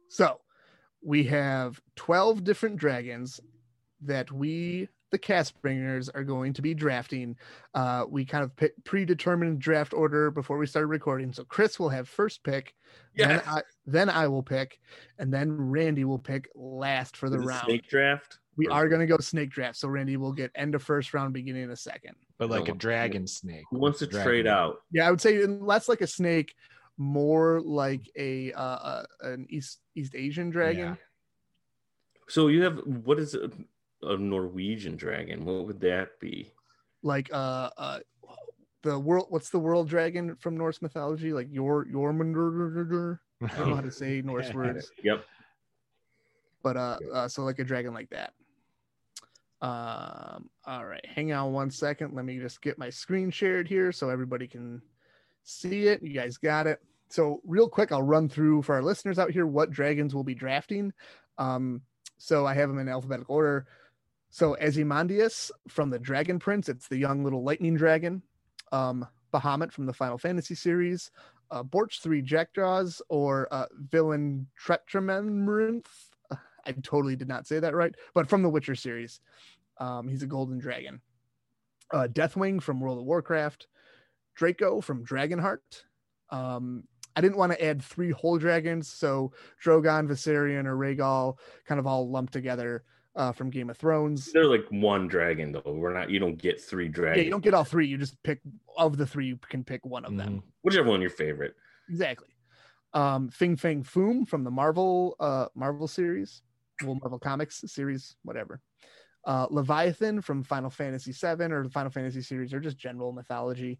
So we have 12 different dragons that we, the Castbringers, are going to be drafting. Uh, we kind of pick predetermined draft order before we started recording. So Chris will have first pick, then I then I will pick, and then Randy will pick last for the Is round. snake draft We Or- are going to go snake draft. So Randy will get end of first round, beginning of second. but like a No. dragon snake who wants to Dragon. trade out Yeah, I would say less like a snake, more like a uh, uh, an East East Asian dragon. Yeah. so you have what is a, norwegian dragon what would that be like uh uh the world what's the world dragon from Norse mythology? Like your Jormungandr. I don't know how to say Norse words. yep but uh, uh so like a dragon like that. Um, all right, hang on one second. Let me just get my screen shared here so everybody can see it. You guys got it. So, real quick, I'll run through for our listeners out here what dragons we'll be drafting. Um, so, I have them in alphabetical order. So, Ozymandias from the Dragon Prince, it's the young little lightning dragon. Um, Bahamut from the Final Fantasy series. Uh, Borch 3 Jackdaws or uh, Villain Tretramenrinth I totally did not say that right, but from the Witcher series. Um, he's a golden dragon. Uh, Deathwing from World of Warcraft. Draco from Dragonheart. Um, I didn't want to add three whole dragons, so Drogon, Viserion, or Rhaegal kind of all lumped together uh, from Game of Thrones. They're like one dragon though. We're not. You don't get three dragons. Yeah, you don't get all three. You just pick of the three. You can pick one of them. Mm-hmm. Whichever one your favorite. Exactly. Um, Fin Fang Foom from the Marvel uh, Marvel series well, Marvel Comics series, whatever. Uh, Leviathan from Final Fantasy VII or the Final Fantasy series, or just general mythology.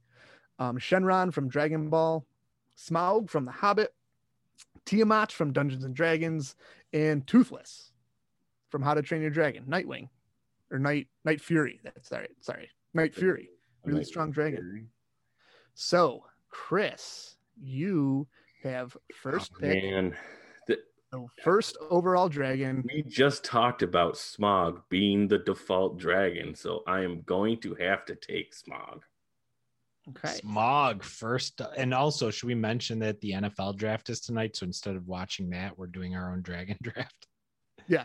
Um, Shenron from Dragon Ball, Smaug from The Hobbit, Tiamat from Dungeons and Dragons, and Toothless from How to Train Your Dragon, Nightwing, or Night Night Fury. That's sorry, sorry, Night Fury, really Night strong Fury. dragon. So, Chris, you have first oh, pick. Man. The first overall dragon. We just talked about Smaug being the default dragon, so I am going to have to take Smaug. Okay. Smaug first. And also, should we mention that the NFL draft is tonight? So instead of watching that, we're doing our own dragon draft. Yeah.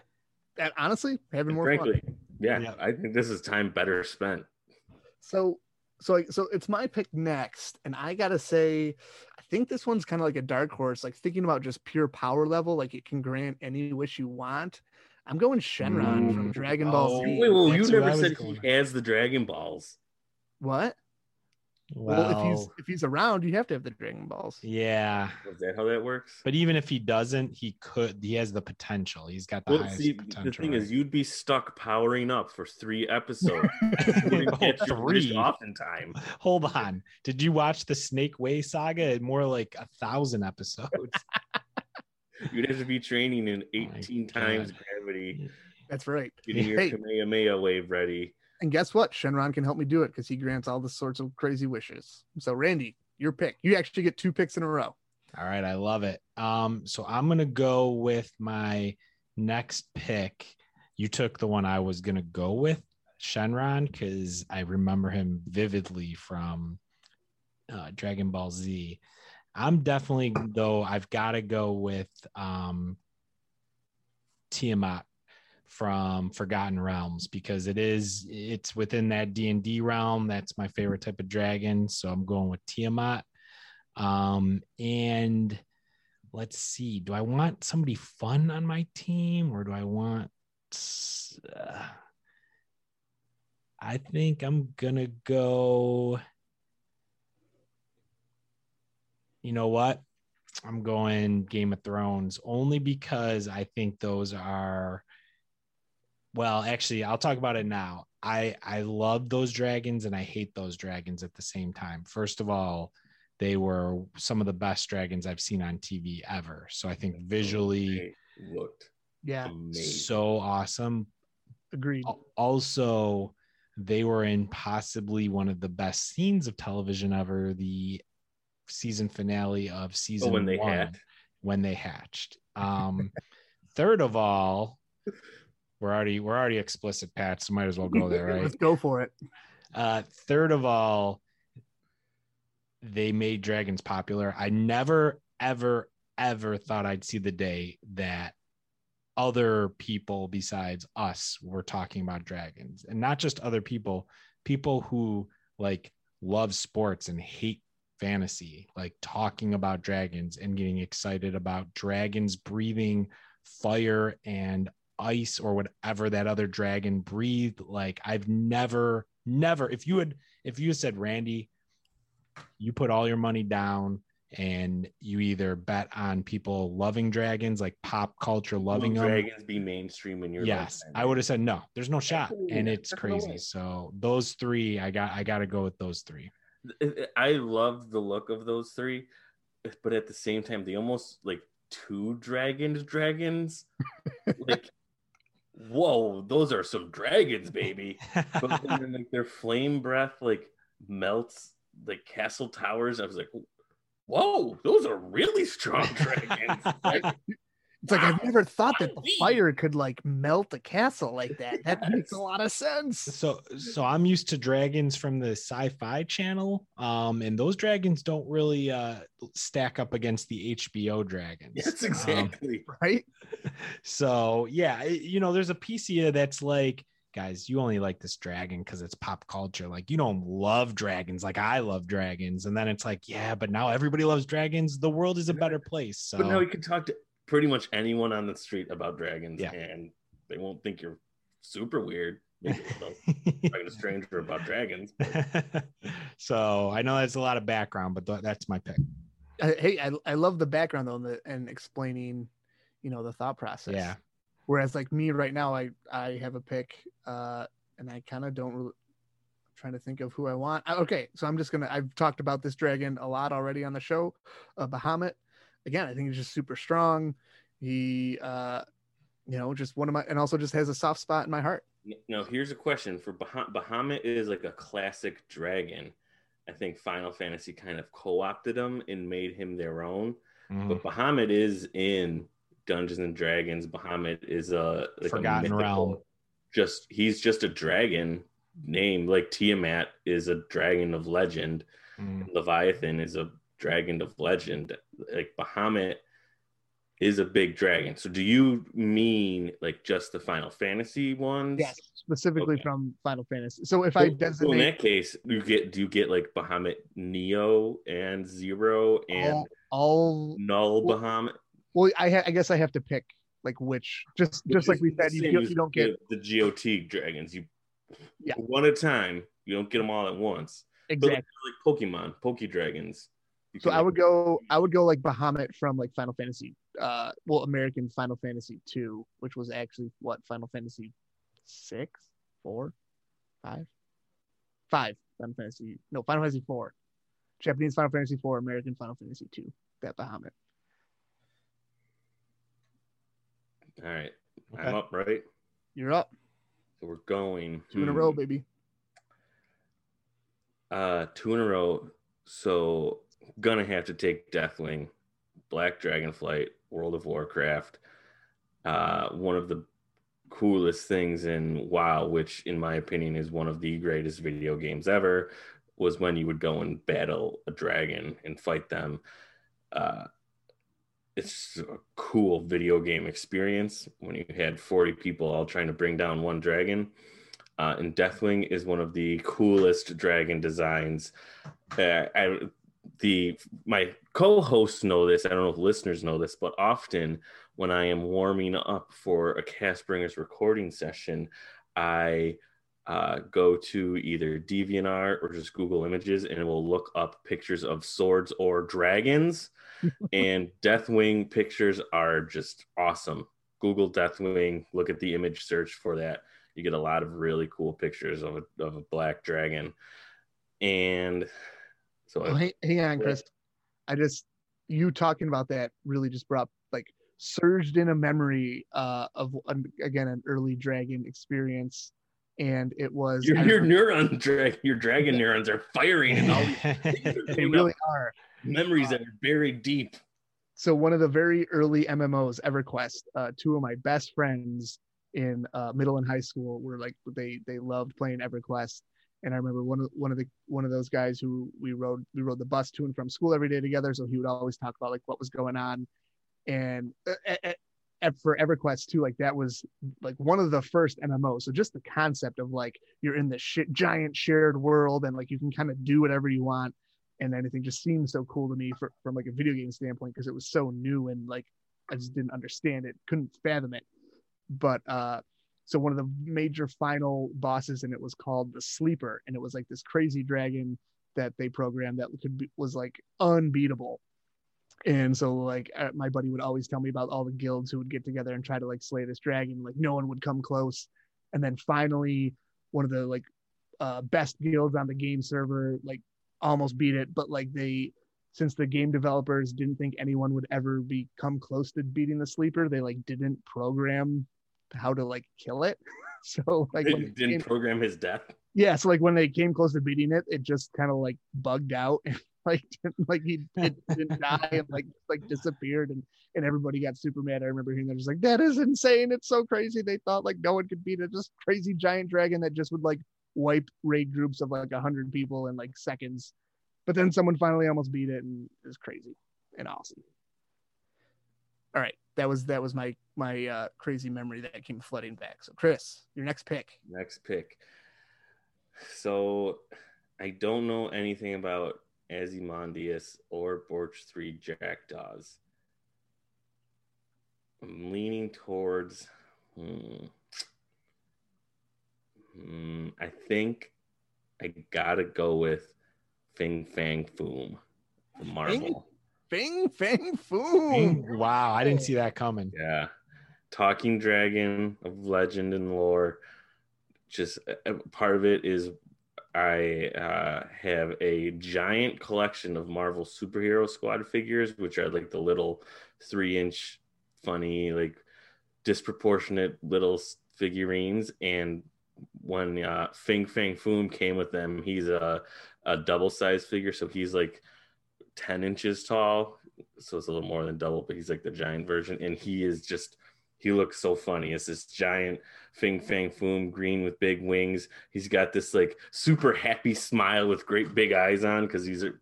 And honestly, having more Frankly, fun. Yeah, yeah, I think this is time better spent. So so so it's my pick next and i gotta say i think this one's kind of like a dark horse like thinking about just pure power level like it can grant any wish you want i'm going shenron mm. from dragon ball oh, z wait well you never said he has the dragon balls what well, well, if he's if he's around, you have to have the Dragon Balls. Yeah. Is that how that works? But even if he doesn't, he could. He has the potential. He's got the well, highest see, potential. The thing right? is, you'd be stuck powering up for three episodes. oh, three. Oftentimes. Hold on. Did you watch the Snake Way saga? More like a thousand episodes. You'd have to be training in 18 oh times gravity. That's right. Getting your hey. Kamehameha wave ready. And guess what? Shenron can help me do it because he grants all the sorts of crazy wishes. So, Randy, your pick. You actually get two picks in a row. All right, I love it. Um, so I'm gonna go with my next pick. You took the one I was gonna go with, Shenron, because I remember him vividly from uh, Dragon Ball Z. I'm definitely though I've got to go with um, Tiamat from Forgotten Realms because it is it's within that D and D realm. That's my favorite type of dragon, so I'm going with Tiamat. Um, and let's see, do I want somebody fun on my team or do I want? Uh, I think I'm gonna go. You know what? I'm going Game of Thrones only because I think those are well, actually, I'll talk about it now. I I love those dragons and I hate those dragons at the same time. First of all, they were some of the best dragons I've seen on TV ever. So I think visually looked yeah amazing. so awesome. Agreed. Also, they were in possibly one of the best scenes of television ever, the season finale of season oh, when they one, hatched. when they hatched. Um, third of all, we're already we're already explicit, Pat. So might as well go there, right? Let's go for it. Uh, third of all, they made dragons popular. I never, ever, ever thought I'd see the day that other people besides us were talking about dragons, and not just other people, people who like love sports and hate fantasy, like talking about dragons and getting excited about dragons breathing fire and ice or whatever that other dragon breathed. Like I've never, never, if you had, if you said, Randy, you put all your money down and you either bet on people loving dragons, like pop culture loving Will dragons be mainstream in your yes lifetime? i would have said no there's no shot and it's crazy so those three i got i got to go with those three i love the look of those three but at the same time they almost like two dragons. dragons. like, whoa, those are some dragons, baby. But then like their flame breath like melts like castle towers. I was like, whoa, those are really strong dragons. Like, It's like I've never thought that the fire could like melt a castle like that. That makes a lot of sense. so so i'm used to dragons from the sci-fi channel um and those dragons don't really uh stack up against the hbo dragons yes, Um, exactly. Right? so yeah you know there's a piece of you that's like guys you only like this dragon because it's pop culture like you don't love dragons like i love dragons and then it's like yeah but now everybody loves dragons the world is a better place so But now you can talk to pretty much anyone on the street about dragons, Yeah. and they won't think you're super weird. Maybe they'll talking to a stranger about dragons. so i know that's a lot of background but th- that's my pick I, hey, I, I love the background though and, the, and explaining, you know, the thought process. yeah Whereas like me right now, I I have a pick, uh, and I kind of don't really. I'm trying to think of who I want. Okay, so I'm just gonna. I've talked about this dragon a lot already on the show, uh, Bahamut. Again, I think he's just super strong. He, uh, you know, just one of my, and also just has a soft spot in my heart. Now, here's a question for Bah- Bahamut is like a classic dragon. I think Final Fantasy kind of co-opted him and made him their own. Mhm. But Bahamut is in Dungeons and Dragons. Bahamut is a like Forgotten a realm. Just he's just a dragon name like Tiamat is a dragon of legend. Mhm. Leviathan is a dragon of legend. Like Bahamut is a big dragon. So do you mean like just the Final Fantasy ones? Yes, specifically Okay. from Final Fantasy. So if I So- so in that case, you get do you get like Bahamut Neo and Zero and all, all Null well, Bahamut? well, I ha- I guess I have to pick like which. Just just like we said, you, you don't get the, GOT dragons. You Yeah. one at a time. You don't get them all at once. Exactly. like, like Pokemon, Poke dragons. So I would go. I would go like Bahamut from like Final Fantasy. Uh, well, American Final Fantasy two, which was actually what Final Fantasy six, four, five, five. Final Fantasy no Final Fantasy four, Japanese Final Fantasy four, American Final Fantasy two. That Bahamut. All right, Okay. I'm up, right? You're up. So we're going Two in a hmm, row, baby. Uh, two in a row. So gonna have to take Deathwing, Black Dragonflight, World of Warcraft. Uh, one of the coolest things in WoW, which in my opinion is one of the greatest video games ever, was when you would go and battle a dragon and fight them. Uh, it's a cool video game experience when you had 40 people all trying to bring down one dragon. Uh, and Deathwing is one of the coolest dragon designs. Uh, I, the my co-hosts know this. I don't know if listeners know this, but often when I am warming up for a Castbringers recording session, I uh, go to either DeviantArt or just Google Images, and it will look up pictures of swords or dragons. and Deathwing pictures are just awesome. Google Deathwing, look at the image search for that. You get a lot of really cool pictures of a, of a black dragon. And so Well, hang, hang on, Chris. I just you talking about that really just brought like surged in a memory uh, of um, again an early dragon experience, and it was your, your neuron drag your dragon neurons are firing and all these they really are. memories that are buried deep. so one of the very early MMOs, EverQuest, uh, two of my best friends in uh, middle and high school were like they they loved playing EverQuest, and I remember one of one of the one of those guys who we rode we rode the bus to and from school every day together, so he would always talk about like what was going on, and uh, uh, for EverQuest too, like that was like one of the first MMOs. So just the concept of like you're in this shit, giant shared world and like you can kind of do whatever you want and anything just seemed so cool to me for, from like a video game standpoint because it was so new and like I just didn't understand it, couldn't fathom it. But uh, so one of the major final bosses and it was called the Sleeper, and it was like this crazy dragon that they programmed that could be, was like unbeatable. And so like uh, my buddy would always tell me about all the guilds who would get together and try to like slay this dragon. Like no one would come close. And then finally, one of the like uh, best guilds on the game server like almost beat it, but like they since the game developers didn't think anyone would ever be come close to beating the sleeper, they like didn't program how to like kill it. so like It didn't came- program his death. yeah, so like when they came close to beating it, it just kind of like bugged out and like didn't, like he it didn't die and like like disappeared and and everybody got super mad. I remember hearing that just like that is insane. It's so crazy. They thought like no one could beat it. Just crazy giant dragon that just would like wipe raid groups of like a hundred people in like seconds. But then someone finally almost beat it and it was crazy and awesome. All right, that was that was my my uh, crazy memory that came flooding back. So Chris, your next pick. Next pick. So I don't know anything about Ozymandias or Borch 3 Jackdaws. I'm leaning towards. Hmm, Hmm, I think I gotta go with Fing Fang Foom from Marvel. Bing Fang Foom. Wow, I didn't see that coming. Yeah. Talking dragon of legend and lore. Just a, a part of it is I uh, have a giant collection of Marvel Superhero Squad figures, which are like the little three inch, funny, like disproportionate little figurines. And when uh, Fing Fang Foom came with them, he's a, a double size figure. So he's like 10 inches tall. So it's a little more than double, but he's like the giant version. And he is just, he looks so funny. It's this giant Fing Fang Foom green with big wings. He's got this like super happy smile with great big eyes on because these are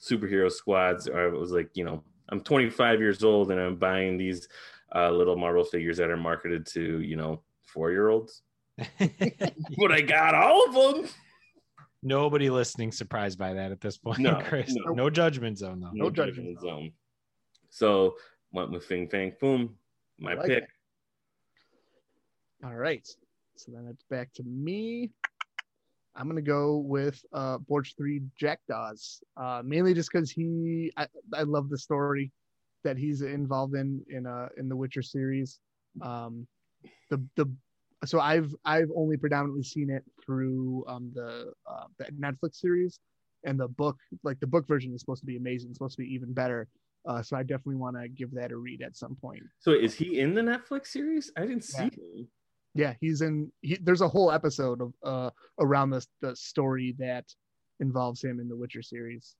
superhero squads. Or it was like, you know, I'm 25 years old and I'm buying these uh, little Marvel figures that are marketed to, you know, four year olds. But I got all of them. Nobody listening surprised by that at this point, No, Chris. no. No. judgment zone though. No judgment zone. So went with Fing Fang Foom, my like pick. it. All right. So then it's back to me. I'm gonna go with uh Borch 3 Jackdaws. Uh mainly just because he I, I love the story that he's involved in in uh in the Witcher series. Um the the so I've I've only predominantly seen it through um the uh the Netflix series and the book like the book version is supposed to be amazing, it's supposed to be even better. Uh, so I definitely want to give that a read at some point. So is he in the Netflix series? I didn't see him. Yeah, he's in. He, there's a whole episode of uh around the the story that involves him in the Witcher series.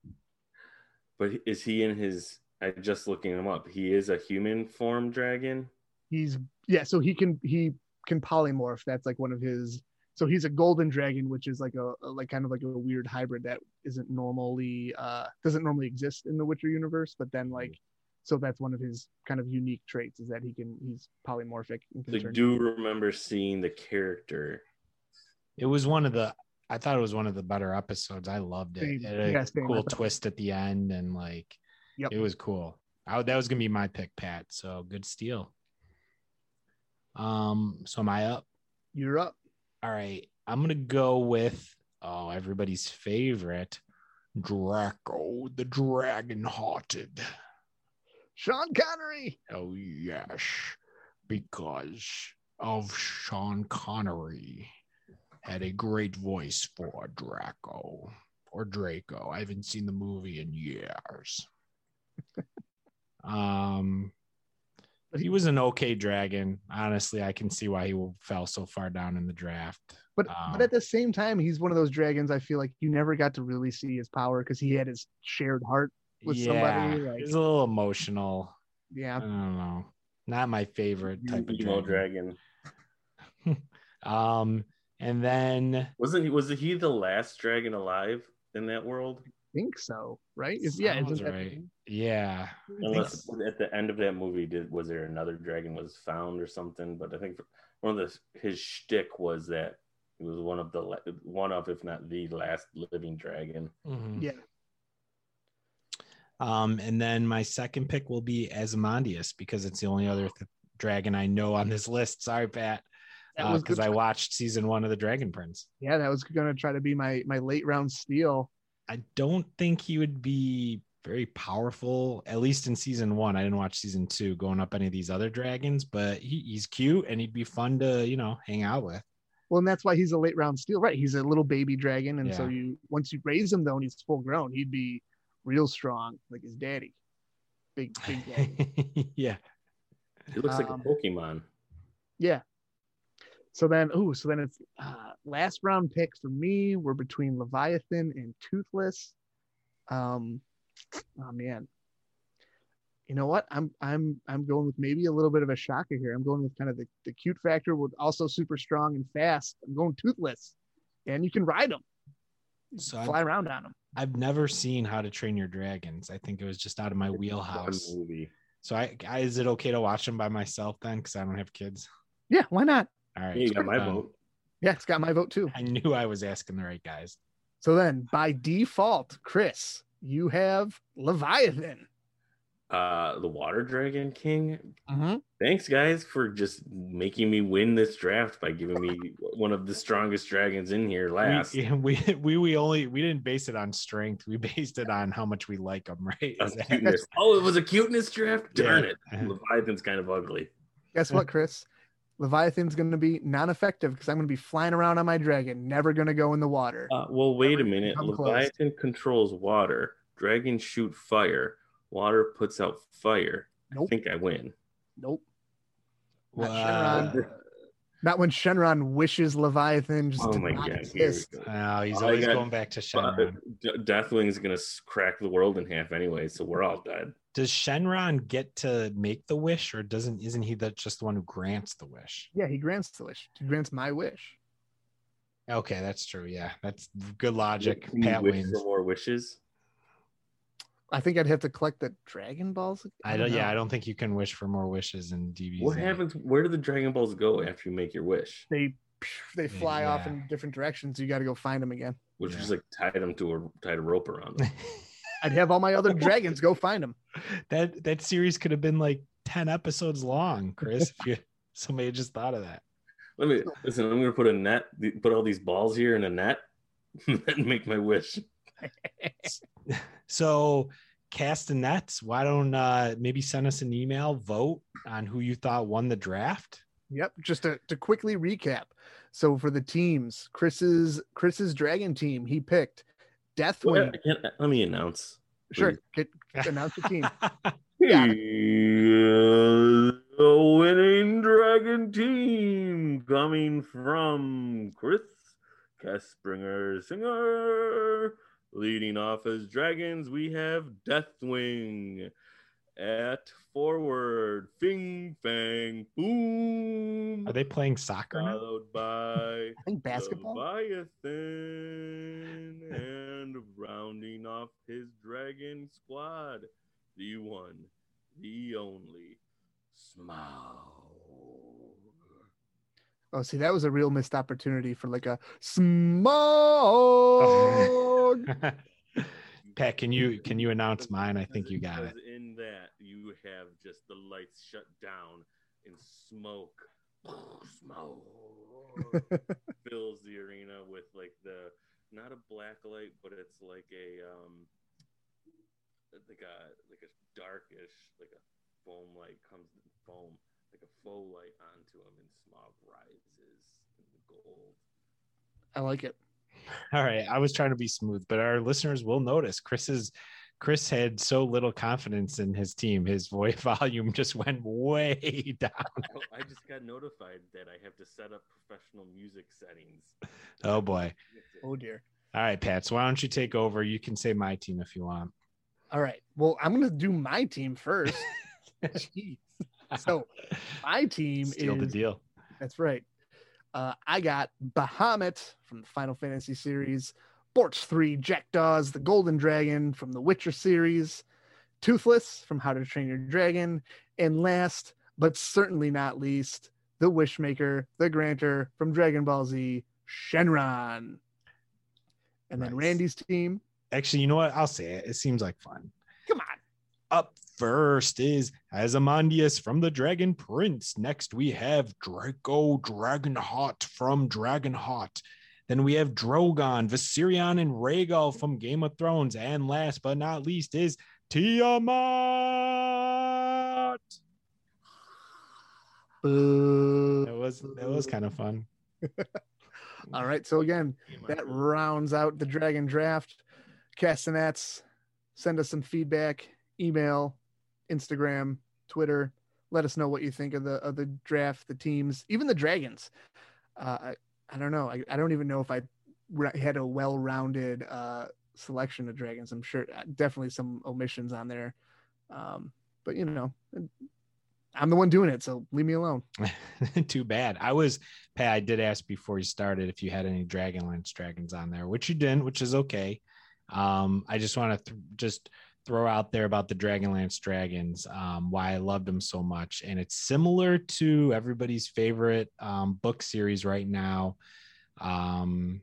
But is he in his? I just looking him up. He is a human form dragon. He's yeah, so he can he can polymorph. That's like one of his. So he's a golden dragon, which is like a, a like kind of like a weird hybrid that isn't normally uh doesn't normally exist in the Witcher universe. But then like, so that's one of his kind of unique traits is that he can he's polymorphic. And can I turn- do remember seeing the character. It was one of the I thought it was one of the better episodes. I loved it. Same. It had a Yeah, same. Cool twist at the end and like Yep. it was cool. I, that was gonna be my pick, Pat. So good steal. Um, so am I up? You're up. All right. I'm gonna go with oh everybody's favorite Draco, the dragon hearted. Sean Connery. Oh yes, because of Sean Connery had a great voice for Draco or Draco. I haven't seen the movie in years. um, but he was an okay dragon. Honestly, I can see why he fell so far down in the draft. But Um, but at the same time, he's one of those dragons. I feel like you never got to really see his power because he had his shared heart. with somebody, like- he's a little emotional. Yeah, I don't know. Not my favorite type of dragon. dragon. Um, and then Wasn't he? Was he the last dragon alive in that world? I think so. Right? Is, yeah, isn't that- right. yeah, I think Unless at the end of that movie, did was there another dragon was found or something? But I think one of the his shtick was that he was one of the one of, if not the last living dragon. Mhm. Yeah, Um, and then my second pick will be Asmodeus because it's the only other th- dragon I know on this list. Sorry, Pat, because good I watched season one of the Dragon Prince. Yeah, that was gonna try to be my my late round steal. I don't think he would be very powerful, at least in season one. I didn't watch season two going up any of these other dragons, but he, he's cute and he'd be fun to, you know, hang out with. Well, and that's why he's a late round steal. Right? He's a little baby dragon, and so you once you raise him though, and he's full grown, he'd be real strong, like his daddy. Big, big daddy. yeah. He looks like Um, a Pokemon. Yeah. So then, ooh, so then it's uh, last round pick for me. We're between Leviathan and Toothless. Um, oh man, you know what? I'm I'm I'm going with maybe a little bit of a shocker here. I'm going with kind of the, the cute factor, with also super strong and fast. I'm going Toothless, and you can ride them, So I've, fly around on them. I've never seen How to Train Your Dragons. I think it was just out of my One wheelhouse. So I, I is it okay to watch them by myself then? Because I don't have kids. Yeah, why not? All right. Yeah, you got my Um, vote. Yeah, it's got my vote too. I knew I was asking the right guys. So then, by default, Chris, you have Leviathan. Uh, the Water Dragon King. Mm-hmm. Thanks, guys, for just making me win this draft by giving me one of the strongest dragons in here last. We, we we we only we didn't base it on strength. We based it on how much we like them, right? That- Oh, it was a cuteness draft. Darn Yeah. it! Leviathan's kind of ugly. Guess what, Chris? Leviathan's going to be non-effective because I'm going to be flying around on my dragon, never going to go in the water. Uh, well, wait a minute. come close. Leviathan controls water. Dragons shoot fire. Water puts out fire. I think I win. nope. Not Shenron. Not when Shenron wishes Leviathan just Oh to my not god! his Here we fist. go. Oh, he's I always got- going back to Shenron. D- Deathwing's gonna crack the world in half anyway, so we're all dead. Does Shenron get to make the wish, or doesn't? Isn't he the, just the one who grants the wish? Yeah, he grants the wish. He grants my wish. Okay, that's true. Yeah, that's good logic. Can you Pat wish wins. for more wishes. I think I'd have to collect the Dragon Balls. I don't. Yeah. I don't think you can wish for more wishes in DBZ. What happens? Where do the Dragon Balls go after you make your wish? They they fly off in different directions. You got to go find them again. Which Yeah. is like tie them to a tied a rope around them. I'd have all my other dragons go find them. that that series could have been like ten episodes long, Chris. if you somebody had just thought of that. Let me listen. I'm gonna put a net. Put all these balls here in a net, and make my wish. So castanets, why don't uh maybe send us an email, vote on who you thought won the draft? Yep. Just to, to quickly recap. So for the teams, Chris's Chris's dragon team, he picked Deathwing. Well, let me announce. Sure. Get, announce the team. Yeah. The winning dragon team coming from Chris Kaspringer Singer. Leading off as dragons, we have Deathwing. At forward, Fing Fang Boom. Are they playing soccer now? Followed by I think basketball. Leviathan and rounding off his dragon squad, the one, the only, Smaug. Oh, see, that was a real missed opportunity for like a smog. Pat, can you can you announce mine? I think you got it. In that, you have just the lights shut down and smoke, smoke fills the arena with like the not a black light, but it's like a um like a like a darkish like a foam light comes foam like a faux light onto him and Smaug rises in the gold. I like it. All right, I was trying to be smooth, but our listeners will notice Chris's Chris had so little confidence in his team. His voice volume just went way down. I just got notified that I have to set up professional music settings. Oh boy. Oh dear. All right, Pat. So why don't you take over? You can say my team if you want. All right. Well, I'm gonna do my team first. Jeez. So my team Steal the deal. that's right. Uh, I got Bahamut from the Final Fantasy series, Borch 3 Jackdaws, the Golden Dragon from the Witcher series, Toothless from How to Train Your Dragon, and last but certainly not least, the Wishmaker, the Granter from Dragon Ball Z, Shenron. And then Randy's team. Actually, you know what? I'll say it. It seems like fun. Come on. Up first is Azymondias from the Dragon Prince. Next, we have Draco Dragonheart from Dragonheart. Then we have Drogon, Viserion, and Rhaegal from Game of Thrones. And last but not least is Tiamat. Boo. That was that was kind of fun. All right. So again, that rounds out the dragon draft. Castanets, send us some feedback, email, Instagram, Twitter. Let us know what you think of the of the draft, the teams, even the dragons. Uh, I, I don't know. I, I don't even know if I had a well-rounded uh, selection of dragons. I'm sure uh, definitely some omissions on there. Um, but you know, I'm the one doing it, so leave me alone. Too bad. I was Pat. I did ask before you started if you had any Dragonlance dragons on there, which you didn't, which is okay. Um, I just want to th- just throw out there about the Dragonlance dragons, um, why I loved them so much, and it's similar to everybody's favorite um, book series right now. Um,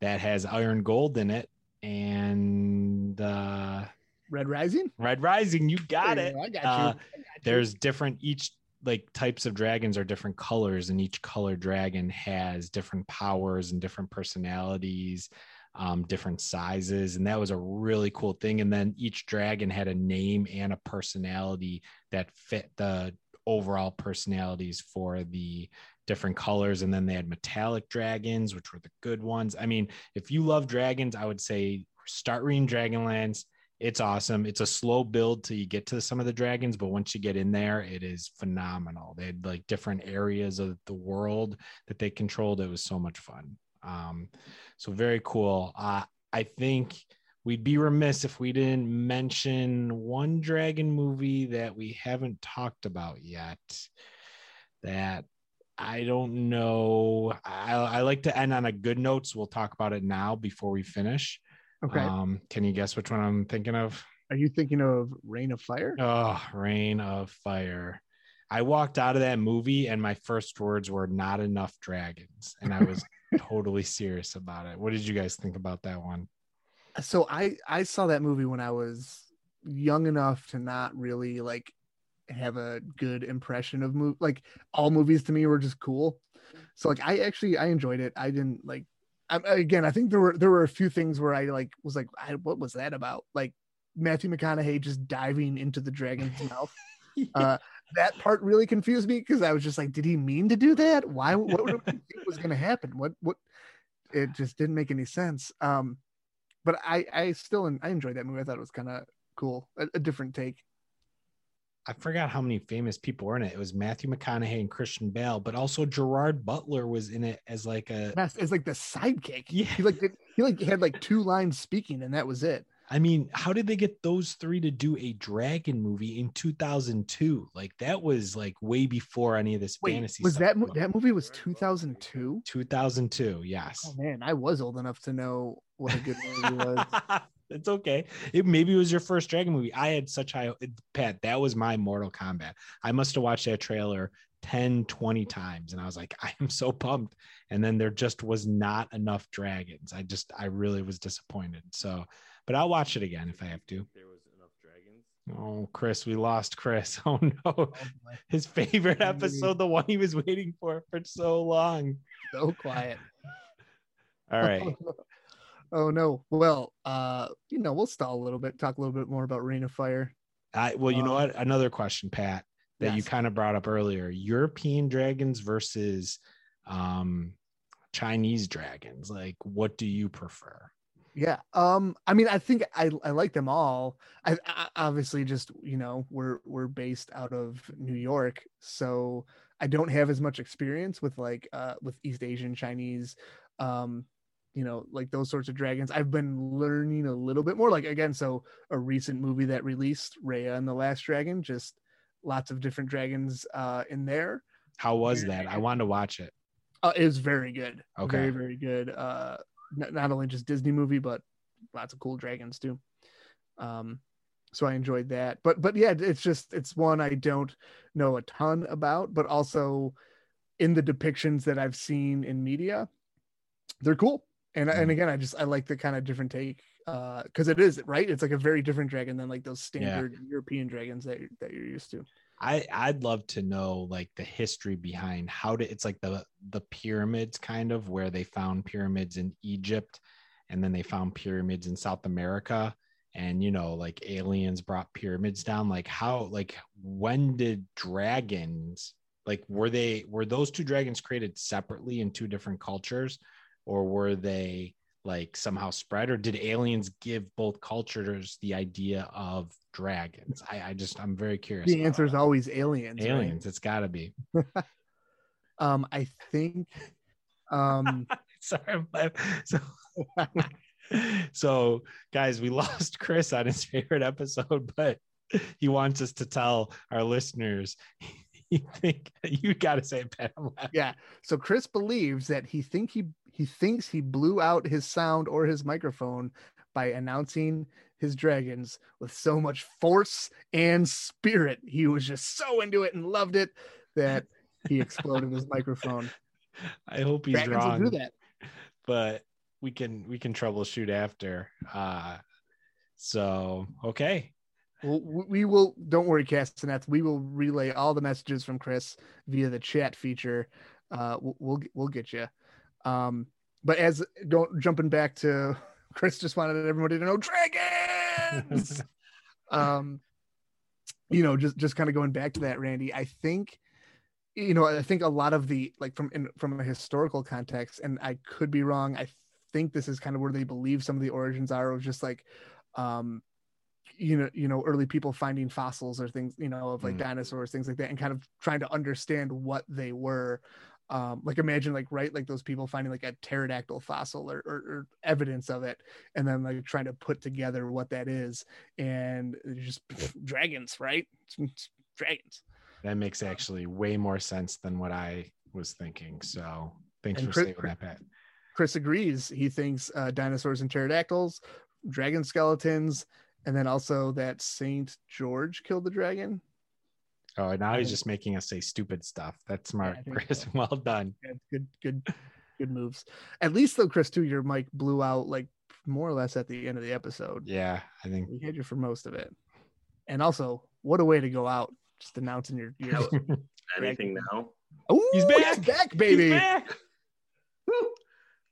that has iron gold in it and uh Red Rising. Red Rising, you got it. you. I got you. Uh, I got you. There's different each like types of dragons are different colors, and each color dragon has different powers and different personalities, um, different sizes, and that was a really cool thing. And then each dragon had a name and a personality that fit the overall personalities for the different colors and then they had metallic dragons which were the good ones i mean if you love dragons i would say start reading dragonlance it's awesome. It's a slow build till you get to some of the dragons, but once you get in there, it is phenomenal. They had like different areas of the world that they controlled. It was so much fun. Um, so very cool. Uh, I think we'd be remiss if we didn't mention one dragon movie that we haven't talked about yet. That I don't know. I, I like to end on a good note, so we'll talk about it now before we finish. Okay. Um, can you guess which one I'm thinking of? Are you thinking of Reign of Fire? Oh, Reign of Fire. I walked out of that movie and my first words were not enough dragons. And I was totally serious about it. What did you guys think about that one? so I I saw that movie when I was young enough to not really like have a good impression of movie. Like all movies to me were just cool. So like I actually I enjoyed it. I didn't like. I, again, I think there were there were a few things where I like was like, I, what was that about? Like Matthew McConaughey just diving into the dragon's mouth. Uh, that part really confused me because I was just like, did he mean to do that? Why? What would was going to happen? What? What? It just didn't make any sense. Um, but I I still I enjoyed that movie. I thought it was kind of cool, a, a different take. I forgot how many famous people were in it. It was Matthew McConaughey and Christian Bale, but also Gerard Butler was in it as like a it's like the sidekick. Yeah. he like did, he like had like two lines speaking, and that was it. I mean, how did they get those three to do a dragon movie in 2002? Like that was like way before any of this Wait, fantasy. was stuff that mo- was- that movie was two thousand two? 2002? Yes. Oh man, I was old enough to know what a good movie was. it's okay. It maybe it was your first dragon movie. I had such high Pat. That was my Mortal Kombat. I must have watched that trailer 10, 20 times, and I was like, I am so pumped. And then there just was not enough dragons. I just, I really was disappointed. So, but I'll watch it again if I have to. There was enough dragons. Oh, Chris, we lost Chris. Oh no, Oh, his favorite episode, the one he was waiting for for so long. so quiet. All right. oh no. Well, uh, you know, we'll stall a little bit, talk a little bit more about Reign of Fire. I, well, you know Um, what? Another question, Pat, that you kind of brought up earlier: European dragons versus um, Chinese dragons. Like, what do you prefer? Yeah. Um. I mean, I think I I like them all. I, I obviously just you know we're we're based out of New York, so I don't have as much experience with like uh with East Asian Chinese, um, you know like those sorts of dragons. I've been learning a little bit more. Like again, so a recent movie that released Raya and the Last Dragon, just lots of different dragons uh in there. How was that? I wanted to watch it. Uh, it was very good. Okay. Very, very good. Uh, not, only just Disney movie, but lots of cool dragons too. Um, so I enjoyed that. But, but yeah, it's just, it's one I don't know a ton about, but also in the depictions that I've seen in media, they're cool. And, and Mm. again, I just, I like the kind of different take, uh, cause it is right. It's like a very different dragon than like those standard European dragons that, you're- that you're used to. I I'd love to know like the history behind how did it's like the the pyramids kind of where they found pyramids in Egypt and then they found pyramids in South America and you know like aliens brought pyramids down. Like how like when did dragons like were they were those two dragons created separately in two different cultures or were they like somehow spread, or did aliens give both cultures the idea of dragons? I, I just I'm very curious. The answer is always aliens. right? aliens. It's got to be. Um, I think. Um, Sorry, so. so guys we lost chris on his favorite episode but he wants us to tell our listeners you think you gotta say it Pat, yeah. So Chris believes that he think he he thinks he blew out his sound or his microphone by announcing his dragons with so much force and spirit. He was just so into it and loved it that he exploded his microphone. i hope he's Dragons wrong will do that. but we can we can troubleshoot after uh so okay Well, we will. Don't worry, Castanets. We will relay all the messages from Chris via the chat feature. Uh, we'll we'll, we'll get you. Um, but as don't jumping back to Chris, just wanted everybody to know dragons. um, you know, just just kind of going back to that, Randy. I think, you know, I think a lot of the like from in, from a historical context, and I could be wrong. I think this is kind of where they believe some of the origins are of just like, um, you know, you know, early people finding fossils or things, you know, of like Mm. dinosaurs, things like that, and kind of trying to understand what they were. Um, like imagine like right like those people finding like a pterodactyl fossil or, or, or evidence of it and then like trying to put together what that is and it's just dragons right? It's- dragons. That makes actually way more sense than what i was thinking so thanks And for Chris- saying that pat chris agrees. He thinks uh, dinosaurs and pterodactyls dragon skeletons and then also that saint george killed the dragon oh now he's just making us say stupid stuff. That's smart I think chris. so. well done. Yeah, good good good moves. At least though chris too your mic blew out like more or less at the end of the episode. Yeah i think we had you for most of it. And also what a way to go out just announcing your, your Anything now? oh He's back! back He's baby! back!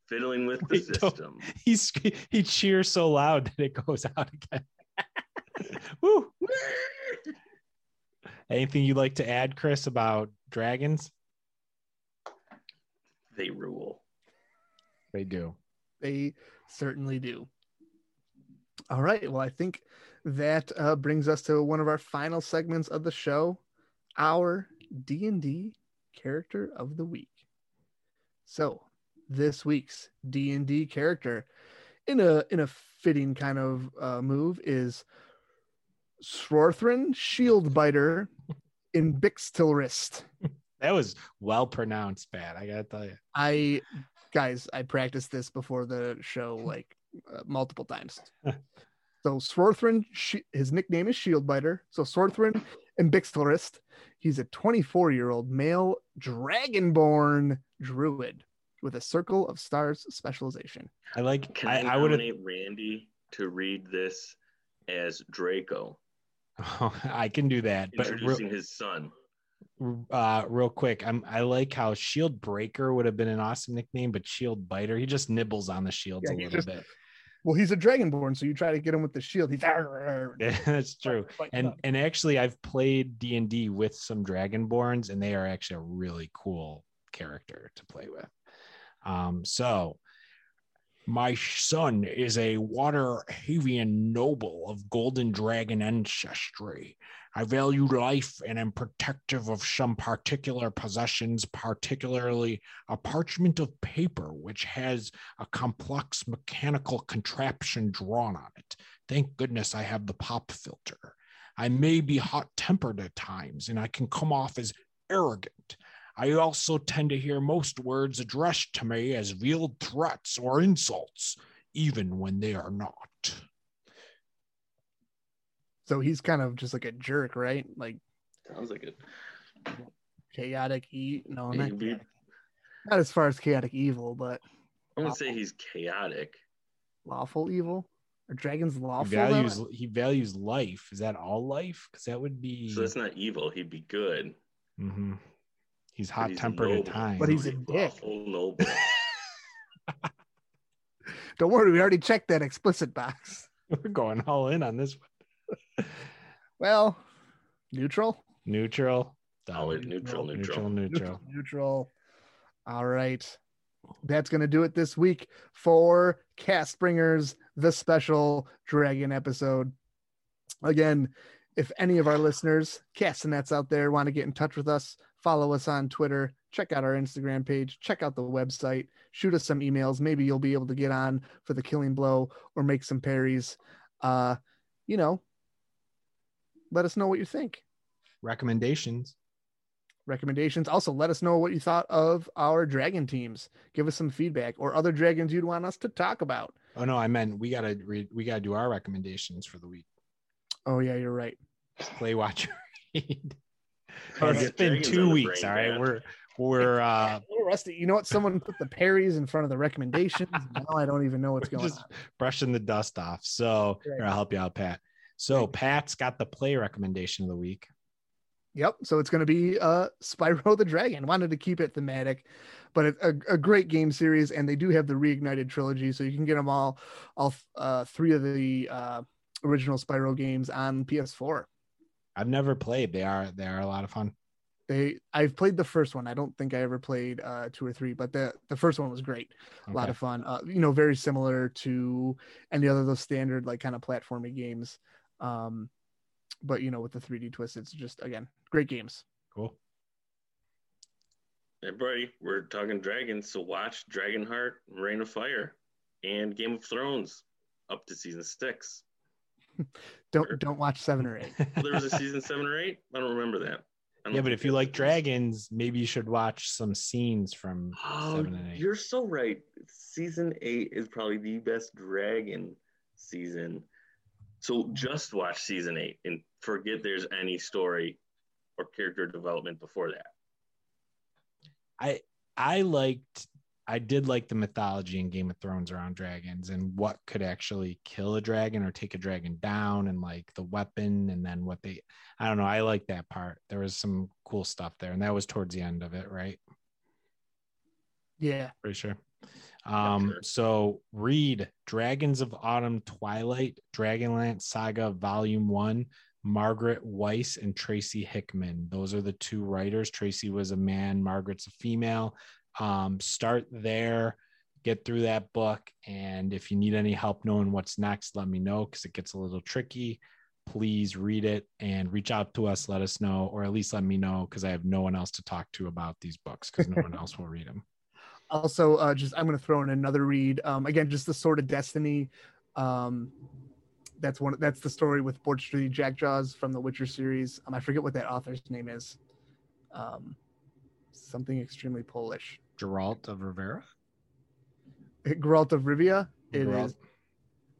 Fiddling with the Wait, system. he's he cheers so loud that it goes out again. Woo. Anything you'd like to add chris about dragons They rule. they do They certainly do. All right. Well, I think that uh, brings us to one of our final segments of the show, our D and D character of the week. So, this week's D and D character, in a in a fitting kind of uh, move, is Swarthrin Shieldbiter in Bixtilrist. that was well pronounced pat i gotta tell you I guys, I practiced this before the show like uh, multiple times. so Swarthrin, she, his nickname is Shieldbiter. So Swarthrin and Bixtelrist, he's a 24 year old male dragonborn druid with a Circle of Stars specialization. i like Can i, I, I would nominate Randy to read this as Draco, i can do that but real, introducing his son? uh real quick i'm i like how shield breaker would have been an awesome nickname but shield biter he just nibbles on the shields Yeah, a little just- bit Well, he's a dragonborn, so you try to get him with the shield. He's yeah, that's true and and actually i've played d&d with some dragonborns and they are actually a really cool character to play with um so my son is a Waterdhavian noble of golden dragon ancestry i value life and am protective of some particular possessions particularly a parchment of paper which has a complex mechanical contraption drawn on it thank goodness i have the pop filter I may be hot tempered at times and I can come off as arrogant. I also tend to hear most words addressed to me as veiled threats or insults, even when they are not. So he's kind of just like a jerk, right? Like Sounds like it. chaotic. E- no, not, chaotic. not as far as chaotic evil, but I wouldn't say he's chaotic. lawful evil. Are dragons He lawful? values though? he values life. Is that all life? Because that would be. So that's not evil. He'd be good. Mhm. He's hot he's tempered at times. But he's a a dick. noble. Don't worry, we already checked that explicit box. We're going all in on this one. Well, neutral. Neutral. Solid neutral, neutral, neutral. neutral. Neutral. All right. that's going to do it this week for Castbringers, the special Dragon episode. Again, if any of our listeners, castanets out there, want to get in touch with us, follow us on Twitter, check out our Instagram page, check out the website, shoot us some emails. Maybe you'll be able to get on for the killing blow or make some parries. Uh, you know, let us know what you think. Recommendations. Recommendations. Also, let us know what you thought of our dragon teams. Give us some feedback or other dragons you'd want us to talk about. Oh no, I meant we gotta read. We gotta do our recommendations for the week. Oh yeah, you're right. Play, watch, read. All it's right. been two weeks. brain, All right, man. we're we're uh a little rusty. You know what? Someone put the parries in front of the recommendations. now I don't even know what's going just on. brushing the dust off. So Right. here, I'll help you out, Pat. So Pat's got the play recommendation of the week. Yep. So it's going to be uh Spyro the Dragon. Wanted to keep it thematic, but it's a, a great game series, and they do have the reignited trilogy, so you can get them all, all uh, three of the uh, original Spyro games on PS4. I've never played. They are they are a lot of fun. They I've played the first one. I don't think I ever played uh, two or three, but the the first one was great. A lot of fun. Uh, you know, very similar to any other of those standard like kind of platforming games. Um, but you know, with the 3D twist, it's just again great games. cool. Everybody, we're talking dragons, so watch Dragonheart, Reign of Fire, and Game of Thrones up to season six. Don't Sure. don't watch seven or eight. Well, there was a season seven or eight. I don't remember that. Don't Yeah, but if you like was. dragons, maybe you should watch some scenes from Oh, seven and eight. you're so right. Season eight is probably the best dragon season. So just watch season eight and forget there's any story or character development before that. I I liked I did like the mythology in Game of Thrones around dragons and what could actually kill a dragon or take a dragon down and like the weapon and then what they I don't know, I like that part. There was some cool stuff there and that was towards the end of it, right? Yeah. Pretty sure. Um sure. so read Dragons of Autumn Twilight, Dragonlance Saga Volume 1 Margaret Weis and Tracy Hickman. Those are the two writers. Tracy was a man, Margaret's a female. Um, start there, get through that book. And if you need any help knowing what's next, let me know because it gets a little tricky. Please read it and reach out to us. Let us know, or at least let me know because I have no one else to talk to about these books because no one else will read them. Also, uh, just I'm going to throw in another read. Um, again, just the Sword of Destiny. Um, that's one. That's the story with Borch Three Jackdaws from the Witcher series. Um, I forget what that author's name is. Um, something extremely Polish. Geralt of Rivera. Geralt of Rivia. It Geralt. is.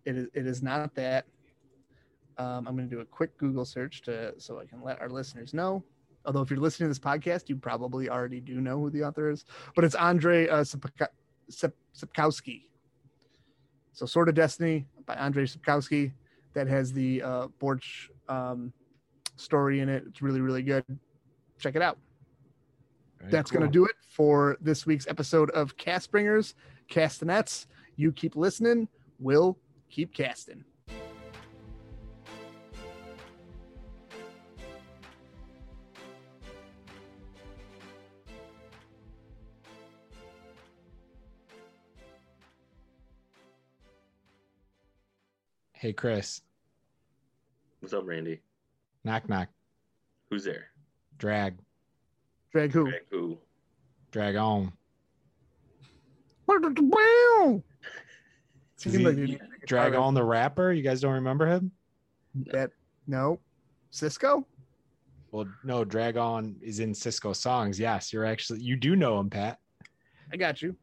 It is. It is not that. Um, I'm going to do a quick Google search to so I can let our listeners know. Although if you're listening to this podcast, you probably already do know who the author is. But it's Andre uh, Sapkowski. So Sword of Destiny by Andre Sapkowski that has the uh, Borch um, story in it. It's really really good. Check it out Very that's going to do it for this week's episode of Castbringers, Castanets. You keep listening, we'll keep casting. Hey, Chris. What's up, Randy? Knock knock. Who's there? Drag. Drag who? Greg, who? Drag on. Seemed like Drag on the rapper. You guys don't remember him? that. No, Cisco. Well, no, Drag On is in Cisco songs. Yes, you're actually you do know him, Pat. I got you.